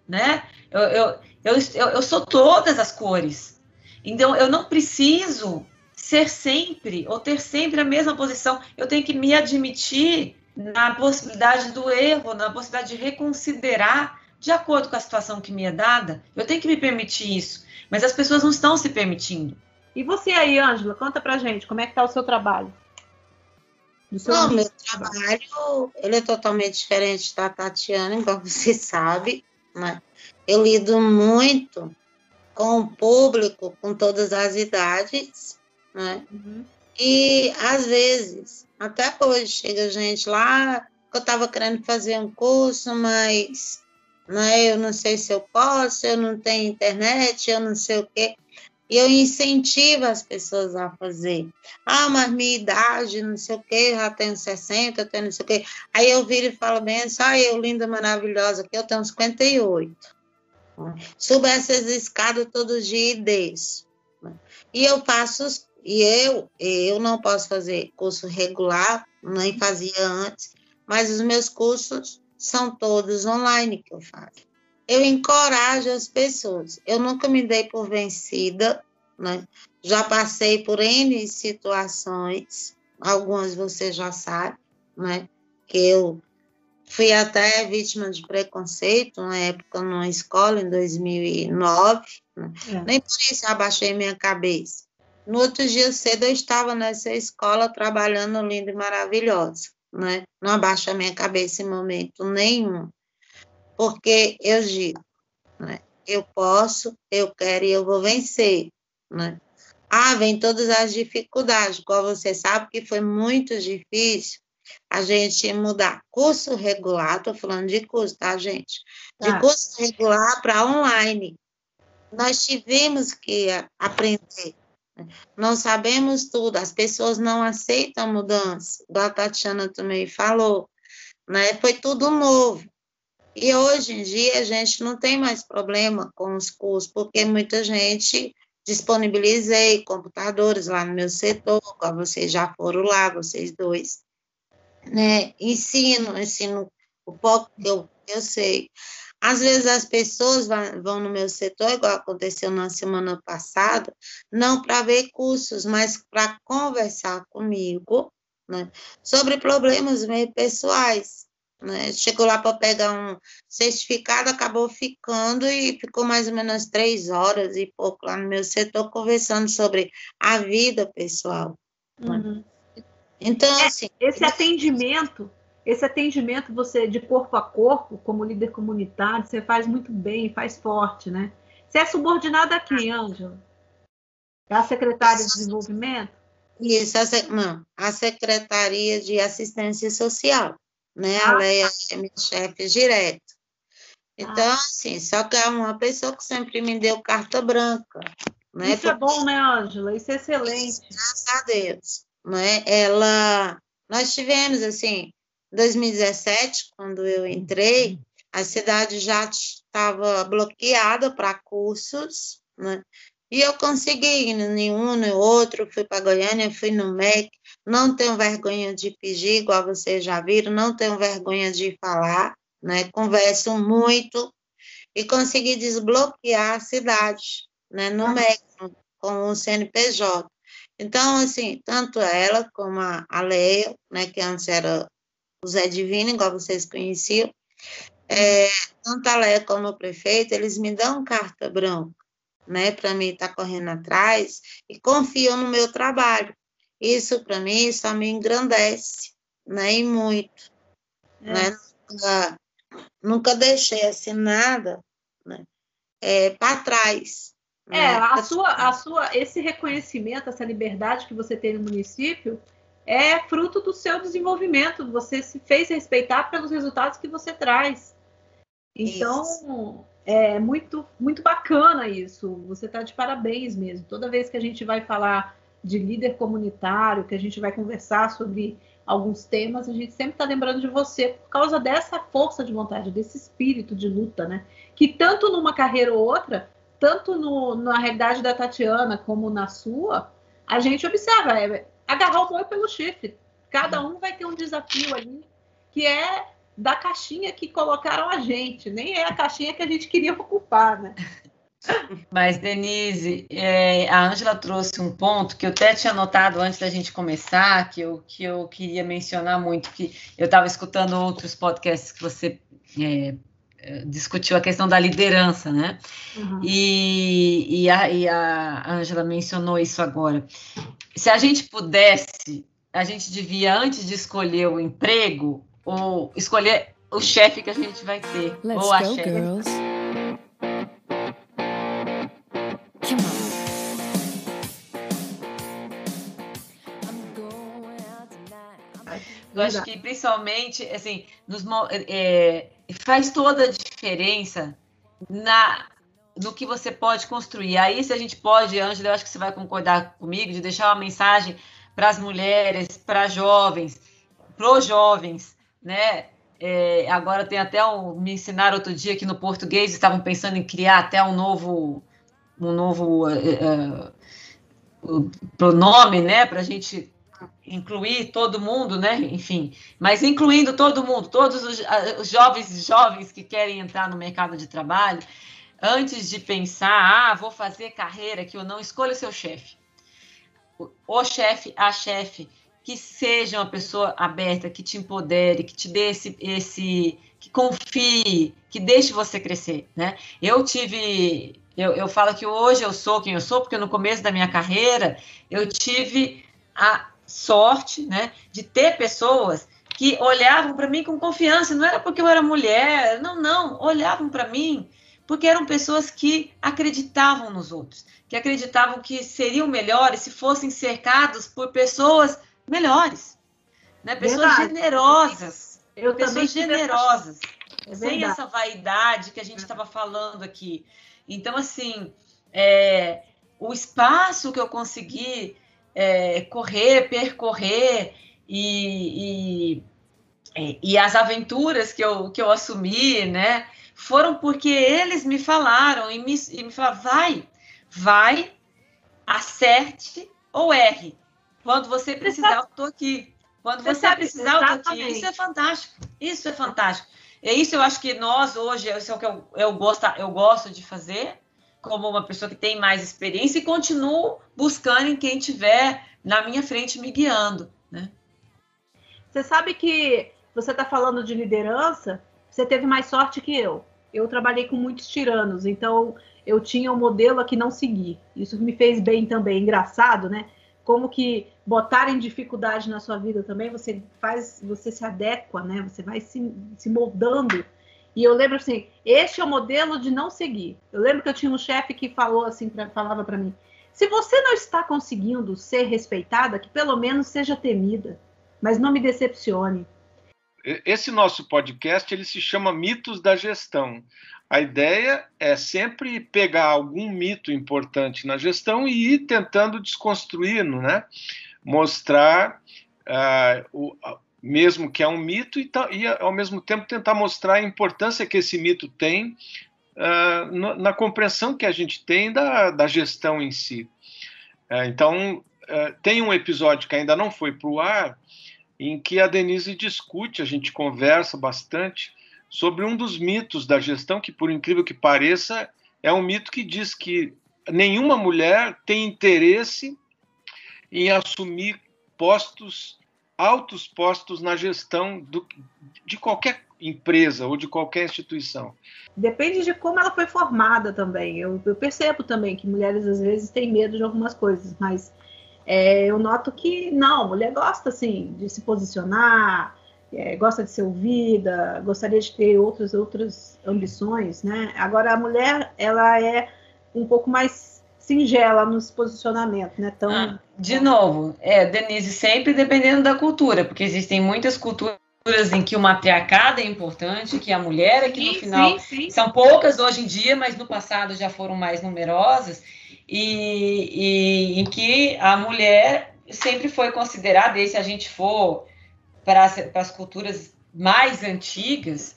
né? Eu, eu, eu, eu, eu sou todas as cores. Então, eu não preciso ser sempre ou ter sempre a mesma posição. Eu tenho que me admitir na possibilidade do erro, na possibilidade de reconsiderar de acordo com a situação que me é dada. Eu tenho que me permitir isso. Mas as pessoas não estão se permitindo. E você aí, Ângela, conta pra gente, como é que tá o seu trabalho? Seu não, meu trabalho, ele é totalmente diferente da Tatiana, igual você sabe, né? Eu lido muito com o público, com todas as idades, né? Uhum. E, às vezes, até hoje, chega gente lá, que eu estava querendo fazer um curso, mas né? Eu não sei se eu posso, eu não tenho internet, eu não sei o quê. E eu incentivo as pessoas a fazer. Ah, mas minha idade, não sei o quê, já tenho 60, eu tenho não sei o quê. Aí eu viro e falo bem ah, eu linda, maravilhosa, que eu tenho 58. Subo essas escadas todo dia e desço. E eu faço, e eu, eu não posso fazer curso regular, nem fazia antes, mas os meus cursos são todos online que eu faço. Eu encorajo as pessoas. Eu nunca me dei por vencida, né? Já passei por N situações, algumas você já sabe, né? Que eu fui até vítima de preconceito na época numa escola, em 2009. Né? É. Nem por isso eu abaixei minha cabeça. No outro dia cedo eu estava nessa escola trabalhando linda e maravilhosa né? Não abaixo a minha cabeça em momento nenhum. porque eu digo, né? eu posso, eu quero e eu vou vencer. Né? Ah, vem todas as dificuldades, qual você sabe que foi muito difícil a gente mudar curso regular, estou falando de curso, tá, gente? De ah. curso regular para online. Nós tivemos que aprender. Não sabemos tudo, as pessoas não aceitam mudança, a Tatiana também falou, né? Foi tudo novo. E hoje em dia a gente não tem mais problema com os cursos, porque muita gente disponibilizei computadores lá no meu setor, vocês já foram lá, vocês dois né? Ensino, ensino o pouco que eu, eu sei. Às vezes as pessoas vão no meu setor, igual aconteceu na semana passada, não para ver cursos, mas para conversar comigo né, sobre problemas meio pessoais. Né? Chegou lá para pegar um certificado, acabou ficando e ficou mais ou menos três horas e pouco lá no meu setor conversando sobre a vida pessoal. Né. Uhum. Né? Então, é, assim, esse atendimento, esse atendimento você de corpo a corpo, como líder comunitário, você faz muito bem, faz forte, né? Você é subordinada a quem, Ângela? É a secretária de desenvolvimento? Isso, a, não, a Secretaria de Assistência Social, né? Ah, a Leia é minha chefe direto. Então, ah. assim, só que é uma pessoa que sempre me deu carta branca. Né? Isso é bom, né, Ângela? Isso é excelente. Graças a Deus né, ela, nós tivemos, assim, 2017, quando eu entrei, a cidade já estava bloqueada para cursos, né, e eu consegui ir nenhum, nem outro, fui para Goiânia, fui no MEC, não tenho vergonha de pedir, igual vocês já viram, não tenho vergonha de falar, né, converso muito, e consegui desbloquear a cidade, né, no MEC, com o CNPJ. Então, assim, tanto ela como a Leia, né, que antes era o Zé Divino, igual vocês conheciam, é, tanto a Leia como o prefeito, eles me dão carta branca, né, para mim estar tá correndo atrás e confiam no meu trabalho. Isso, para mim, só me engrandece, né, e muito. É. Né? Nunca, nunca deixei assim nada né, é, para trás. É, a sua, a sua, esse reconhecimento, essa liberdade que você tem no município é fruto do seu desenvolvimento. Você se fez respeitar pelos resultados que você traz. Então, isso. é muito, muito bacana isso. Você está de parabéns mesmo. Toda vez que a gente vai falar de líder comunitário, que a gente vai conversar sobre alguns temas, a gente sempre está lembrando de você por causa dessa força de vontade, desse espírito de luta, né? Que tanto numa carreira ou outra tanto no, na realidade da Tatiana como na sua, a gente observa, é agarrar o boi pelo chifre. Cada um vai ter um desafio ali, que é da caixinha que colocaram a gente, nem é a caixinha que a gente queria ocupar, né? Mas, Denise, é, a Ângela trouxe um ponto que eu até tinha notado antes da gente começar, que eu, que eu queria mencionar muito, que eu estava escutando outros podcasts que você é, discutiu a questão da liderança, né? Uhum. E, e, a, e a Angela mencionou isso agora. Se a gente pudesse, a gente devia, antes de escolher o emprego, ou escolher o chefe que a gente vai ter. Let's ou a go, chefe. Eu acho que principalmente, assim, nos, é, faz toda a diferença na no que você pode construir. Aí, se a gente pode, Ângela, eu acho que você vai concordar comigo, de deixar uma mensagem para as mulheres, para jovens, para os jovens, né? É, agora tem até um, me ensinaram outro dia que no português estavam pensando em criar até um novo um novo uh, uh, pronome, né, para a gente incluir todo mundo, né? Enfim, mas incluindo todo mundo, todos os, os jovens jovens que querem entrar no mercado de trabalho, antes de pensar, ah, vou fazer carreira, que eu não escolha seu chefe. O chefe, a chefe, que seja uma pessoa aberta, que te empodere, que te dê esse, esse que confie, que deixe você crescer, né? Eu tive, eu, eu falo que hoje eu sou quem eu sou, porque no começo da minha carreira eu tive a sorte, né, de ter pessoas que olhavam para mim com confiança. Não era porque eu era mulher, não, não. Olhavam para mim porque eram pessoas que acreditavam nos outros, que acreditavam que seriam melhores se fossem cercados por pessoas melhores, né? Pessoas Verdade. generosas, eu pessoas generosas, é sem essa vaidade que a gente estava falando aqui. Então, assim, é, o espaço que eu consegui é, correr, percorrer e, e, e, as aventuras que eu, que eu assumi, né, foram porque eles me falaram e me, e me falaram, vai, vai, acerte ou erre. Quando você precisar, eu estou aqui. Quando você, você precisar, eu estou aqui. Isso é fantástico. Isso é fantástico. É isso eu acho que nós hoje, isso é o que eu, eu, gosto, eu gosto de fazer, como uma pessoa que tem mais experiência, e continuo buscando em quem tiver na minha frente me guiando. Né? Você sabe que você está falando de liderança, você teve mais sorte que eu. Eu trabalhei com muitos tiranos, então eu tinha um modelo a que não segui. Isso me fez bem também, engraçado, né? Como que botarem dificuldade na sua vida também, você faz, você se adequa, né? Você vai se, se moldando. E eu lembro assim, este é o modelo de não seguir. Eu lembro que eu tinha um chefe que falou assim, pra, falava para mim: se você não está conseguindo ser respeitada, que pelo menos seja temida, mas não me decepcione. Esse nosso podcast ele se chama Mitos da Gestão. A ideia é sempre pegar algum mito importante na gestão e ir tentando desconstruí-lo, né? Mostrar uh, o, mesmo que é um mito e, e, ao mesmo tempo tentar mostrar a importância que esse mito tem uh, na, na, compreensão que a gente tem da, da gestão em si. Uh, então, tem um episódio que ainda não foi para o ar, em que a Denise discute, a gente conversa bastante sobre um dos mitos da gestão, que, por incrível que pareça, é um mito que diz que nenhuma mulher tem interesse em assumir postos, altos postos na gestão do, de qualquer empresa ou de qualquer instituição. Depende de como ela foi formada também. Eu, eu percebo também que mulheres às vezes têm medo de algumas coisas, mas é, eu noto que não, mulher gosta assim de se posicionar, é, gosta de ser ouvida, gostaria de ter outras outras ambições, né? Agora a mulher ela é um pouco mais singela nos posicionamentos, né? Tão ah, de novo, é Denise sempre dependendo da cultura, porque existem muitas culturas em que o matriarcado é importante, que a mulher é que sim, no final sim, sim. são poucas hoje em dia, mas no passado já foram mais numerosas e, e em que a mulher sempre foi considerada, e se a gente for para as, para as culturas mais antigas,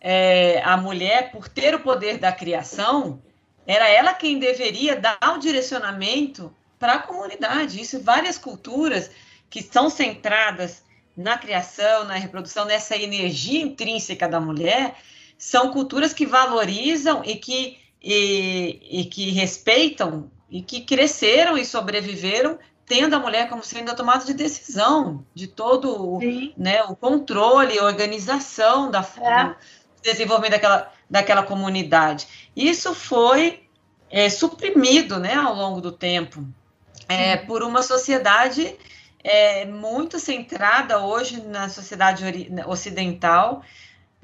é, a mulher, por ter o poder da criação, era ela quem deveria dar o direcionamento para a comunidade. Isso várias culturas que são centradas na criação, na reprodução, nessa energia intrínseca da mulher, são culturas que valorizam e que e, e que respeitam e que cresceram e sobreviveram tendo a mulher como sendo a tomada de decisão de todo né, o controle, a organização da, é. desenvolvimento daquela, daquela comunidade. Isso foi é, suprimido né, ao longo do tempo é, por uma sociedade é, muito centrada hoje na sociedade ocidental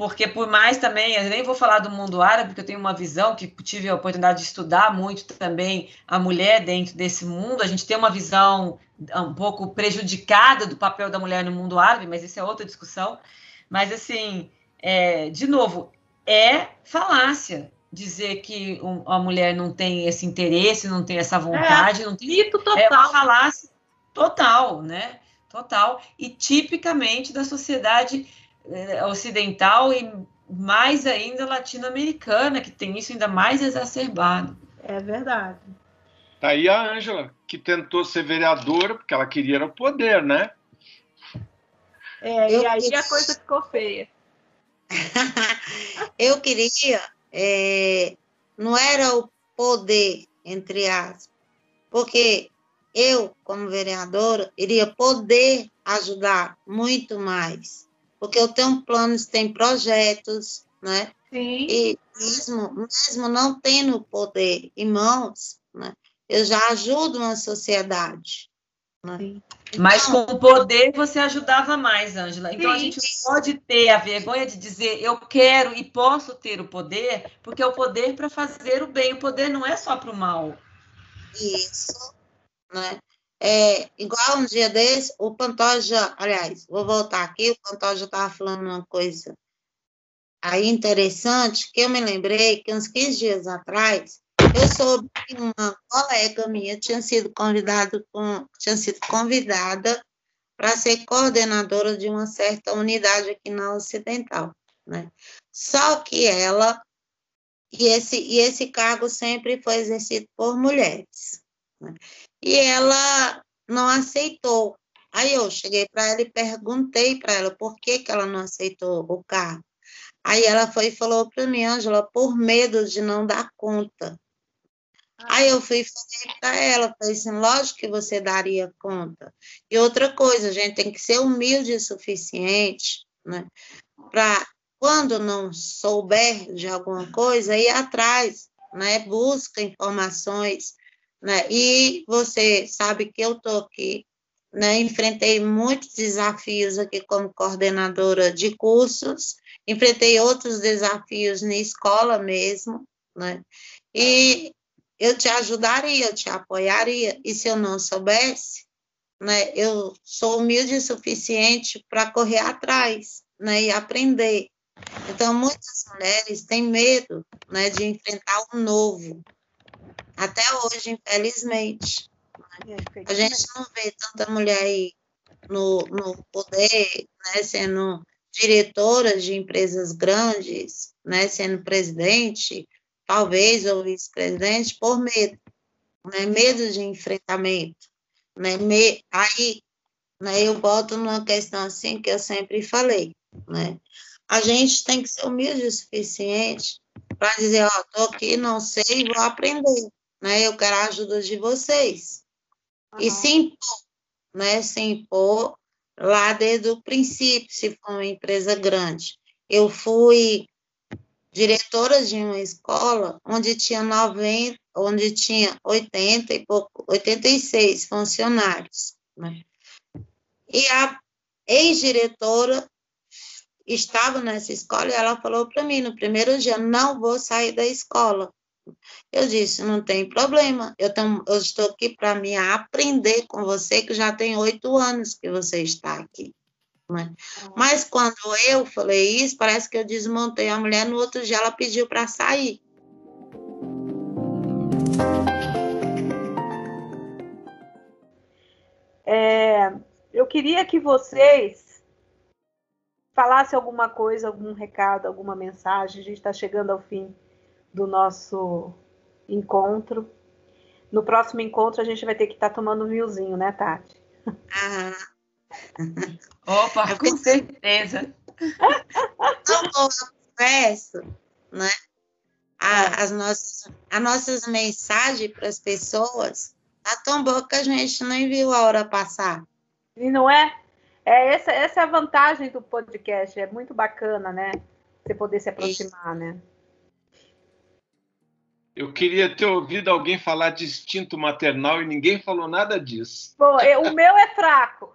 porque por mais também, eu nem vou falar do mundo árabe, porque eu tenho uma visão que tive a oportunidade de estudar muito também a mulher dentro desse mundo, a gente tem uma visão um pouco prejudicada do papel da mulher no mundo árabe, mas isso é outra discussão. Mas assim, é, de novo, é falácia dizer que a mulher não tem esse interesse, não tem essa vontade, é, não tem mito total. É uma falácia total, né? Total e tipicamente da sociedade é, ocidental e mais ainda latino-americana, que tem isso ainda mais exacerbado. É verdade. Tá aí a Ângela, que tentou ser vereadora porque ela queria o poder, né? É, e aí a coisa ficou feia. eu queria, é, não era o poder, entre aspas, porque eu, como vereadora, iria poder ajudar muito mais porque eu tenho planos, tenho projetos, né? Sim. E mesmo, mesmo não tendo poder em mãos, né? Eu já ajudo uma sociedade, Né? Mas com o poder você ajudava mais, Ângela. Então Sim. a gente pode ter a vergonha de dizer eu quero e posso ter o poder, porque é o poder para fazer o bem. O poder não é só para o mal. Isso, né? É, igual um dia desse, o Pantoja, aliás, vou voltar aqui, o Pantoja estava falando uma coisa aí interessante, que eu me lembrei que uns 15 dias atrás, eu soube que uma colega minha tinha sido convidada com, tinha sido convidada para ser coordenadora de uma certa unidade aqui na Ocidental, né? Só que ela e esse e esse cargo sempre foi exercido por mulheres, né? E ela não aceitou. Aí eu cheguei para ela e perguntei para ela por que que ela não aceitou o cargo. Aí ela foi e falou para mim, Ângela, por medo de não dar conta. Aí eu fui falei para ela, falei assim, lógico que você daria conta. E outra coisa, a gente tem que ser humilde o suficiente, né? Para quando não souber de alguma coisa, ir atrás, né? Busca informações, né? E você sabe que eu estou aqui, né? Enfrentei muitos desafios aqui como coordenadora de cursos, enfrentei outros desafios na escola mesmo, né? E eu te ajudaria, eu te apoiaria. E se eu não soubesse, né, eu sou humilde o suficiente para correr atrás né, e aprender. Então, muitas mulheres têm medo né, de enfrentar o novo. Até hoje, infelizmente. Né? A gente não vê tanta mulher aí no, no poder, né, sendo diretora de empresas grandes, né, sendo presidente, talvez, ou vice-presidente, por medo, né? medo de enfrentamento. Né? Me, aí né, eu boto numa questão assim que eu sempre falei. Né? A gente tem que ser humilde o suficiente para dizer, ó, oh, estou aqui, não sei, vou aprender. Né? Eu quero a ajuda de vocês. Uhum. E se impor, né? Se impor lá desde o princípio, se for uma empresa grande. Eu fui diretora de uma escola onde tinha 90, onde tinha 80 e pouco, 86 funcionários. Né? E a ex-diretora estava nessa escola e ela falou para mim no primeiro dia, não vou sair da escola. Eu disse, não tem problema, eu, tam, eu estou aqui para me aprender com você, que já tem oito anos que você está aqui. Né? Mas quando eu falei isso, parece que eu desmontei a mulher, no outro dia ela pediu para sair. É, eu queria que vocês falassem alguma coisa, algum recado, alguma mensagem. A gente está chegando ao fim do nosso encontro. No próximo encontro a gente vai ter que estar tá tomando um vinhozinho, né, Tati? Ah, Opa, eu com certeza. Tão bom, confesso, né? A, as nossas, as nossas mensagens para as pessoas tá tão boa que a gente nem viu a hora passar. E não é? é essa, essa é a vantagem do podcast, é muito bacana, né? Você poder se aproximar, né? Eu queria ter ouvido alguém falar de instinto maternal e ninguém falou nada disso. Bom, eu, o meu é fraco.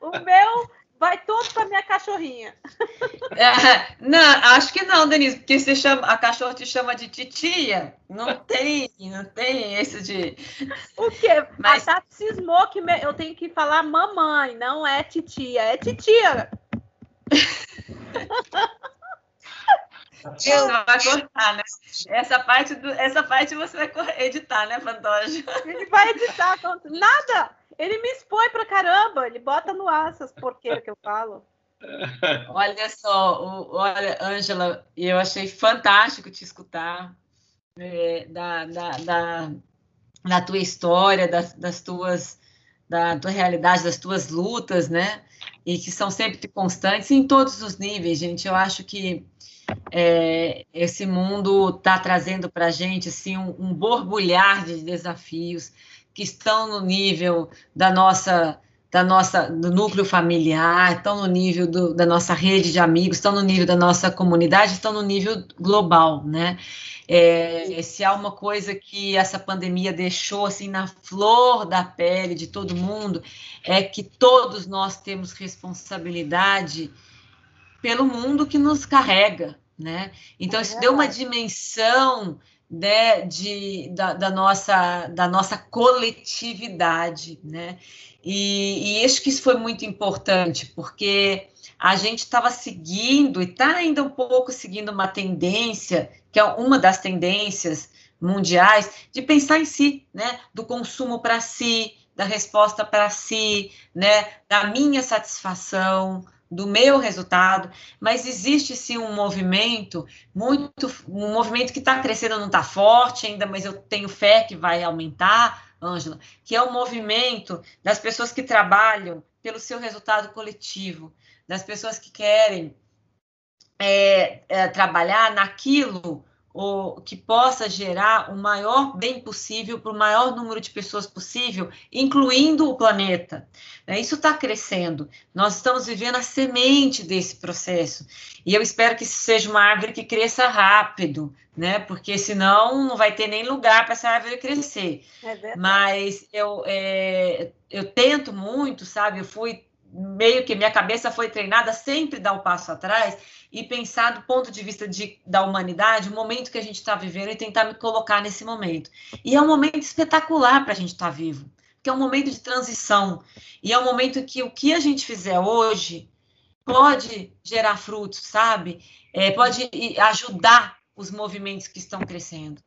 O meu vai todo para minha cachorrinha. É, não, acho que não, Denise, porque você chama, a cachorra te chama de titia. Não tem, não tem esse de. O quê? Mas... A Tati cismou que eu tenho que falar mamãe, não é titia, é titia. Você vai cortar, né? Essa parte, do, essa parte você vai editar, né, Pantoja? Ele vai editar. Nada! Ele me expõe pra caramba, ele bota no ar essas porqueiras que eu falo. Olha só, o, olha, Ângela, eu achei fantástico te escutar é, da, da, da, da, tua história, das, das tuas, da tua realidade, das tuas lutas, né? E que são sempre constantes em todos os níveis, gente. Eu acho que é, esse mundo está trazendo para a gente assim, um, um borbulhar de desafios que estão no nível da nossa da nossa, do núcleo familiar, estão no nível do, da nossa rede de amigos, estão no nível da nossa comunidade, estão no nível global, né? É, se há uma coisa que essa pandemia deixou assim na flor da pele de todo mundo, é que todos nós temos responsabilidade pelo mundo que nos carrega, né? Então, isso deu uma dimensão né, de, da, da, nossa, da nossa coletividade, né? E, e acho que isso foi muito importante, porque a gente estava seguindo e está ainda um pouco seguindo uma tendência, que é uma das tendências mundiais, de pensar em si, né? Do consumo para si, da resposta para si, né? Da minha satisfação, do meu resultado, mas existe sim um movimento muito, um movimento que está crescendo, não está forte ainda, mas eu tenho fé que vai aumentar, Ângela, que é o movimento das pessoas que trabalham pelo seu resultado coletivo, das pessoas que querem é, é, trabalhar naquilo ou que possa gerar o maior bem possível para o maior número de pessoas possível, incluindo o planeta. Né? Isso está crescendo. Nós estamos vivendo a semente desse processo. E eu espero que isso seja uma árvore que cresça rápido, né? Porque senão não vai ter nem lugar para essa árvore crescer. É Mas eu, é, eu tento muito, sabe? Eu fui meio que minha cabeça foi treinada sempre dar o um passo atrás e pensar do ponto de vista de, da humanidade, o momento que a gente está vivendo e tentar me colocar nesse momento. E é um momento espetacular para a gente estar tá vivo, porque é um momento de transição e é um momento que o que a gente fizer hoje pode gerar frutos, sabe? É, pode ajudar os movimentos que estão crescendo.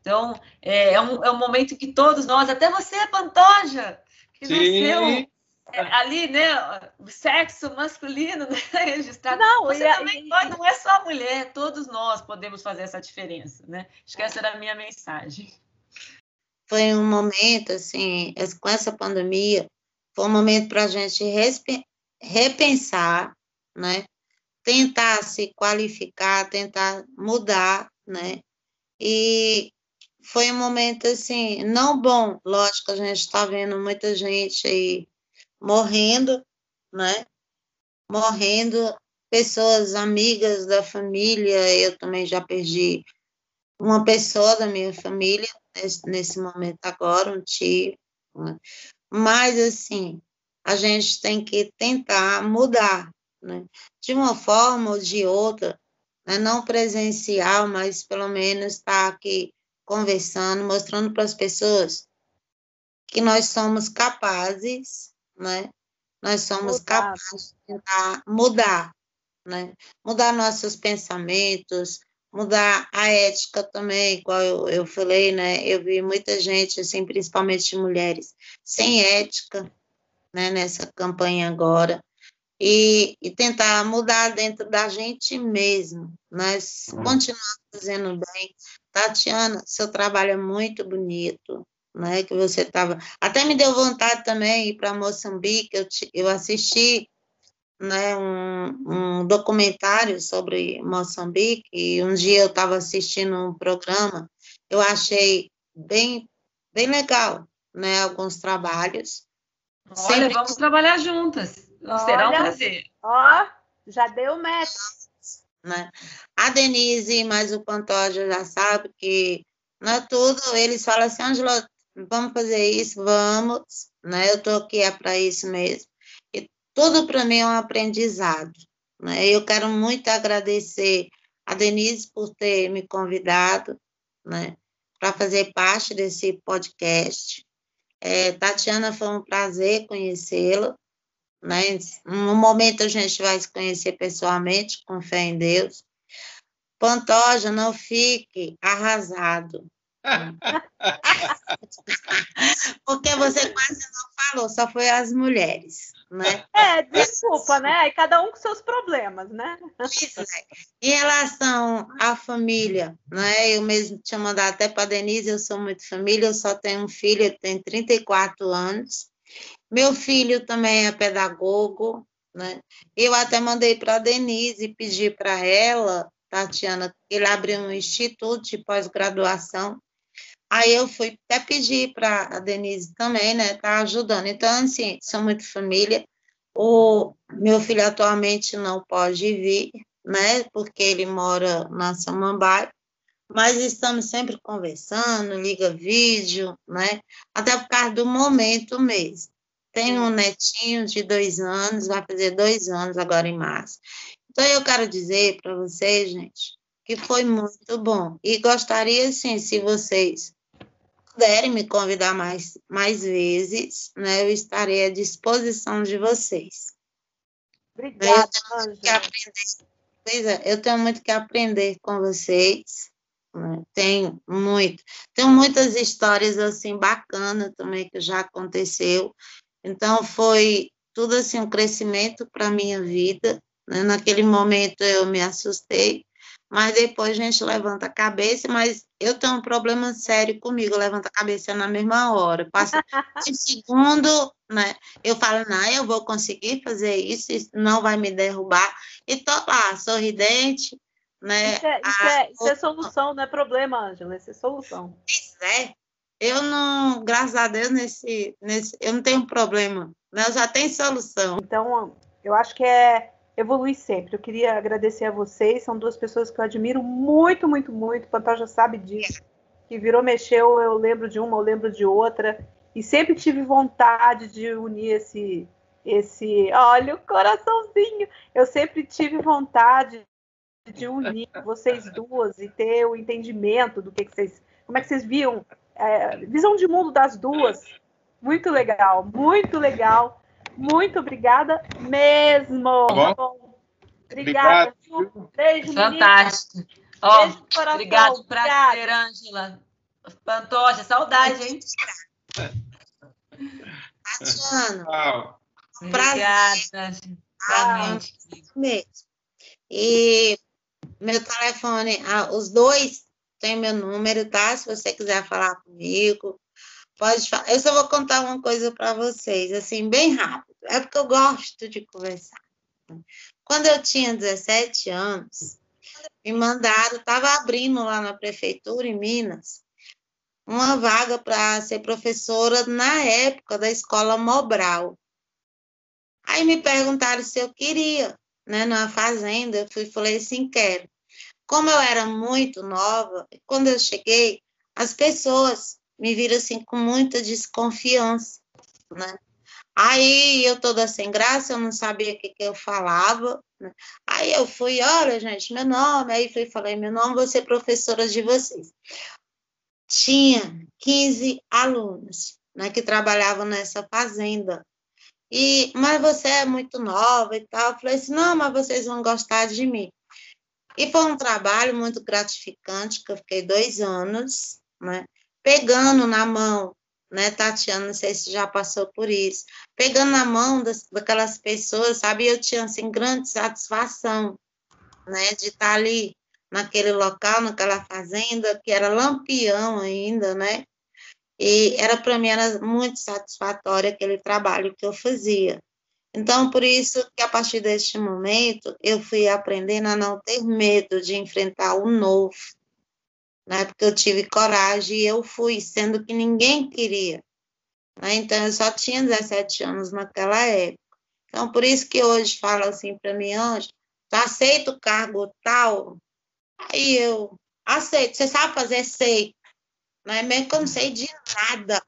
Então, é, é, um, é um momento que todos nós, até você, Pantoja, que Sim. nasceu ali, né, o sexo masculino né, registrado. Não, Você e, também e, pode, não é só a mulher, todos nós podemos fazer essa diferença, né? Acho que essa era a minha mensagem. Foi um momento, assim, com essa pandemia, foi um momento para a gente repensar, né? Tentar se qualificar, tentar mudar, né? E foi um momento, assim, não bom, lógico, a gente está vendo muita gente aí morrendo, né? Morrendo, pessoas amigas da família, eu também já perdi uma pessoa da minha família nesse, nesse momento agora, um tio. Né? Mas, assim, a gente tem que tentar mudar, né? De uma forma ou de outra, né? não presencial, mas pelo menos estar tá aqui conversando, mostrando para as pessoas que nós somos capazes né? Nós somos mudar. capazes de tentar mudar, né? Mudar nossos pensamentos, mudar a ética também, igual eu, eu falei, né? Eu vi muita gente, assim, principalmente mulheres, sem ética, né? Nessa campanha agora. E, e tentar mudar dentro da gente mesmo, mas uhum. continuar fazendo bem. Tatiana, seu trabalho é muito bonito, né, que você estava. Até me deu vontade também ir para Moçambique. Eu, eu assisti né, um, um, documentário sobre Moçambique e um dia eu estava assistindo um programa. Eu achei bem, bem legal, né, alguns trabalhos. Olha, Sempre... vamos trabalhar juntas. Olha, Será um prazer. Ó, já deu match. Né? A Denise, mas o Pantoja já sabe que não é tudo. Eles falam assim, Angela, vamos fazer isso, vamos, né? Eu estou aqui é para isso mesmo. E tudo para mim é um aprendizado, né? Eu quero muito agradecer a Denise por ter me convidado, né? Para fazer parte desse podcast. É, Tatiana, foi um prazer conhecê-la. Né? No momento a gente vai se conhecer pessoalmente, com fé em Deus. Pantoja, não fique arrasado. Porque você quase não falou, só foi as mulheres, né? É, desculpa, né? E cada um com seus problemas, né? Isso, né? Em relação à família, né? Eu mesmo tinha mandado até para a Denise, eu sou muito família, eu só tenho um filho, ele tem 34 anos. Meu filho também é pedagogo, né? Eu até mandei para a Denise e pedi para ela, Tatiana, ele abriu um instituto de pós-graduação Aí eu fui até pedir para a Denise também, né, tá ajudando. Então, assim, são muito família. O meu filho atualmente não pode vir, né, porque ele mora na Samambaia, mas estamos sempre conversando, liga vídeo, né, até por causa do momento mesmo. Tenho um netinho de dois anos, vai fazer dois anos agora em março. Então, eu quero dizer para vocês, gente, que foi muito bom. E gostaria, sim, se vocês puderem me convidar mais, mais vezes, né, eu estarei à disposição de vocês. Obrigada, Ângela. Pois é, eu tenho muito que aprender com vocês. Né? Tenho muito. Tenho muitas histórias assim bacanas também que já aconteceu. Então foi tudo assim um crescimento para a minha vida. Né? Naquele momento eu me assustei, mas depois a gente levanta a cabeça, mas eu tenho um problema sério comigo, levanta a cabeça na mesma hora. Passa um segundo, né? Eu falo, não, eu vou conseguir fazer isso, isso não vai me derrubar. E tô lá, sorridente, né? Isso é, isso é, isso é solução, não é problema, Ângela, isso é solução. Isso é. Eu não, graças a Deus, nesse, nesse, eu não tenho problema, né? Eu já tenho solução. Então, eu acho que é evoluir sempre. Eu queria agradecer a vocês, são duas pessoas que eu admiro muito, muito, muito. Já sabe disso. Que virou, mexeu, eu lembro de uma, eu lembro de outra. E sempre tive vontade de unir esse, esse, olha o coraçãozinho. Eu sempre tive vontade de unir vocês duas e ter o entendimento do que, que vocês, como é que vocês viam, é, visão de mundo das duas. Muito legal, muito legal. Muito obrigada mesmo. Tá bom. Obrigada. Obrigado. Beijo, Fantástico. Ó, Beijo coração. Obrigado, prazer, Ângela. Pantoja, saudade, hein? Tatiana. Obrigada. Ah, mesmo. E meu telefone, ah, os dois têm meu número, tá? Se você quiser falar comigo, Pode falar. Eu só vou contar uma coisa para vocês, assim, bem rápido. É porque eu gosto de conversar. Quando eu tinha 17 anos, me mandaram, estava abrindo lá na prefeitura, em Minas, uma vaga para ser professora na época da escola Mobral. Aí me perguntaram se eu queria, né, na fazenda. Eu fui falei assim, quero. Como eu era muito nova, quando eu cheguei, as pessoas me viram assim com muita desconfiança, né? Aí eu toda sem graça, eu não sabia o que, que eu falava. Né? Aí eu fui, olha, gente, meu nome, aí fui falei, meu nome, vou ser professora de vocês. Tinha 15 alunos né, que trabalhavam nessa fazenda. E, mas você é muito nova e tal. Eu falei assim, não, mas vocês vão gostar de mim. E foi um trabalho muito gratificante, que eu fiquei dois anos, né? Pegando na mão, né, Tatiana, não sei se já passou por isso, pegando na mão das, daquelas pessoas, sabe, eu tinha, assim, grande satisfação, né, de estar ali naquele local, naquela fazenda, que era lampião ainda, né, e era para mim era muito satisfatório aquele trabalho que eu fazia. Então, por isso que a partir deste momento eu fui aprendendo a não ter medo de enfrentar o novo, né? Porque eu tive coragem e eu fui, sendo que ninguém queria. Né? Então, eu só tinha 17 anos naquela época. Então, por isso que hoje fala assim para mim, Anjo, tu aceita o cargo tal? Aí eu aceito. Você sabe fazer? Sei. Né? Mesmo que eu não sei de nada.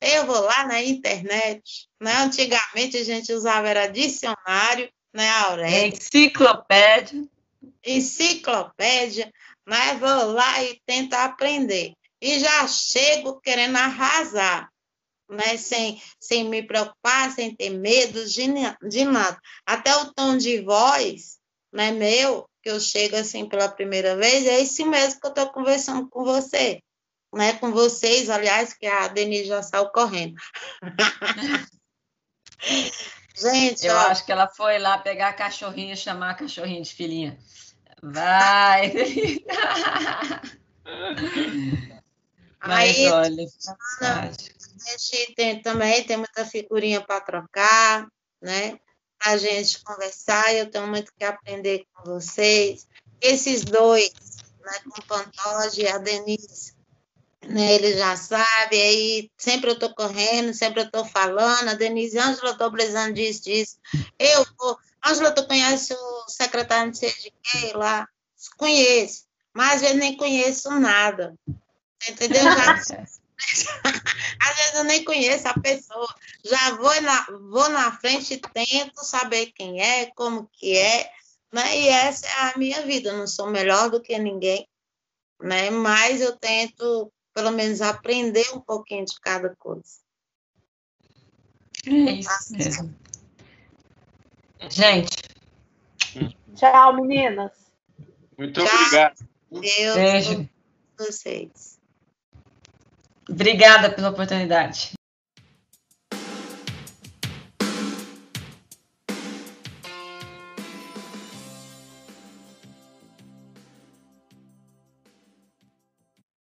Eu vou lá na internet. Né? Antigamente a gente usava era dicionário, né, Aurélia? Enciclopédia. Enciclopédia mas vou lá e tento aprender. E já chego querendo arrasar, né? sem, sem me preocupar, sem ter medo de, de nada. Até o tom de voz né, meu, que eu chego assim pela primeira vez, é esse mesmo que eu estou conversando com você. Né, com vocês, aliás, que a Denise já saiu correndo. Gente, eu ó, acho que ela foi lá pegar a cachorrinha, chamar a cachorrinha de filhinha. Vai! Mas Aí, olha, a gente tem, também tem muita figurinha para trocar, né? A gente conversar, eu tenho muito que aprender com vocês. Esses dois, né, com o Pantoja e a Denise, né, ele já sabe, aí sempre eu estou correndo, sempre eu estou falando, a Denise, Ângela, eu estou precisando disso, disso. Eu vou, Ângela, tu conhece o secretário de quem lá? Conheço, mas às vezes nem conheço nada. Entendeu? Já, às vezes eu nem conheço a pessoa. Já vou na, vou na frente e tento saber quem é, como que é, né? E essa é a minha vida. Eu não sou melhor do que ninguém, né? Mas eu tento, pelo menos, aprender um pouquinho de cada coisa. É isso mesmo. Gente. Tchau, meninas. Muito Tchau. obrigado. Deus Beijo. Vocês. Obrigada pela oportunidade.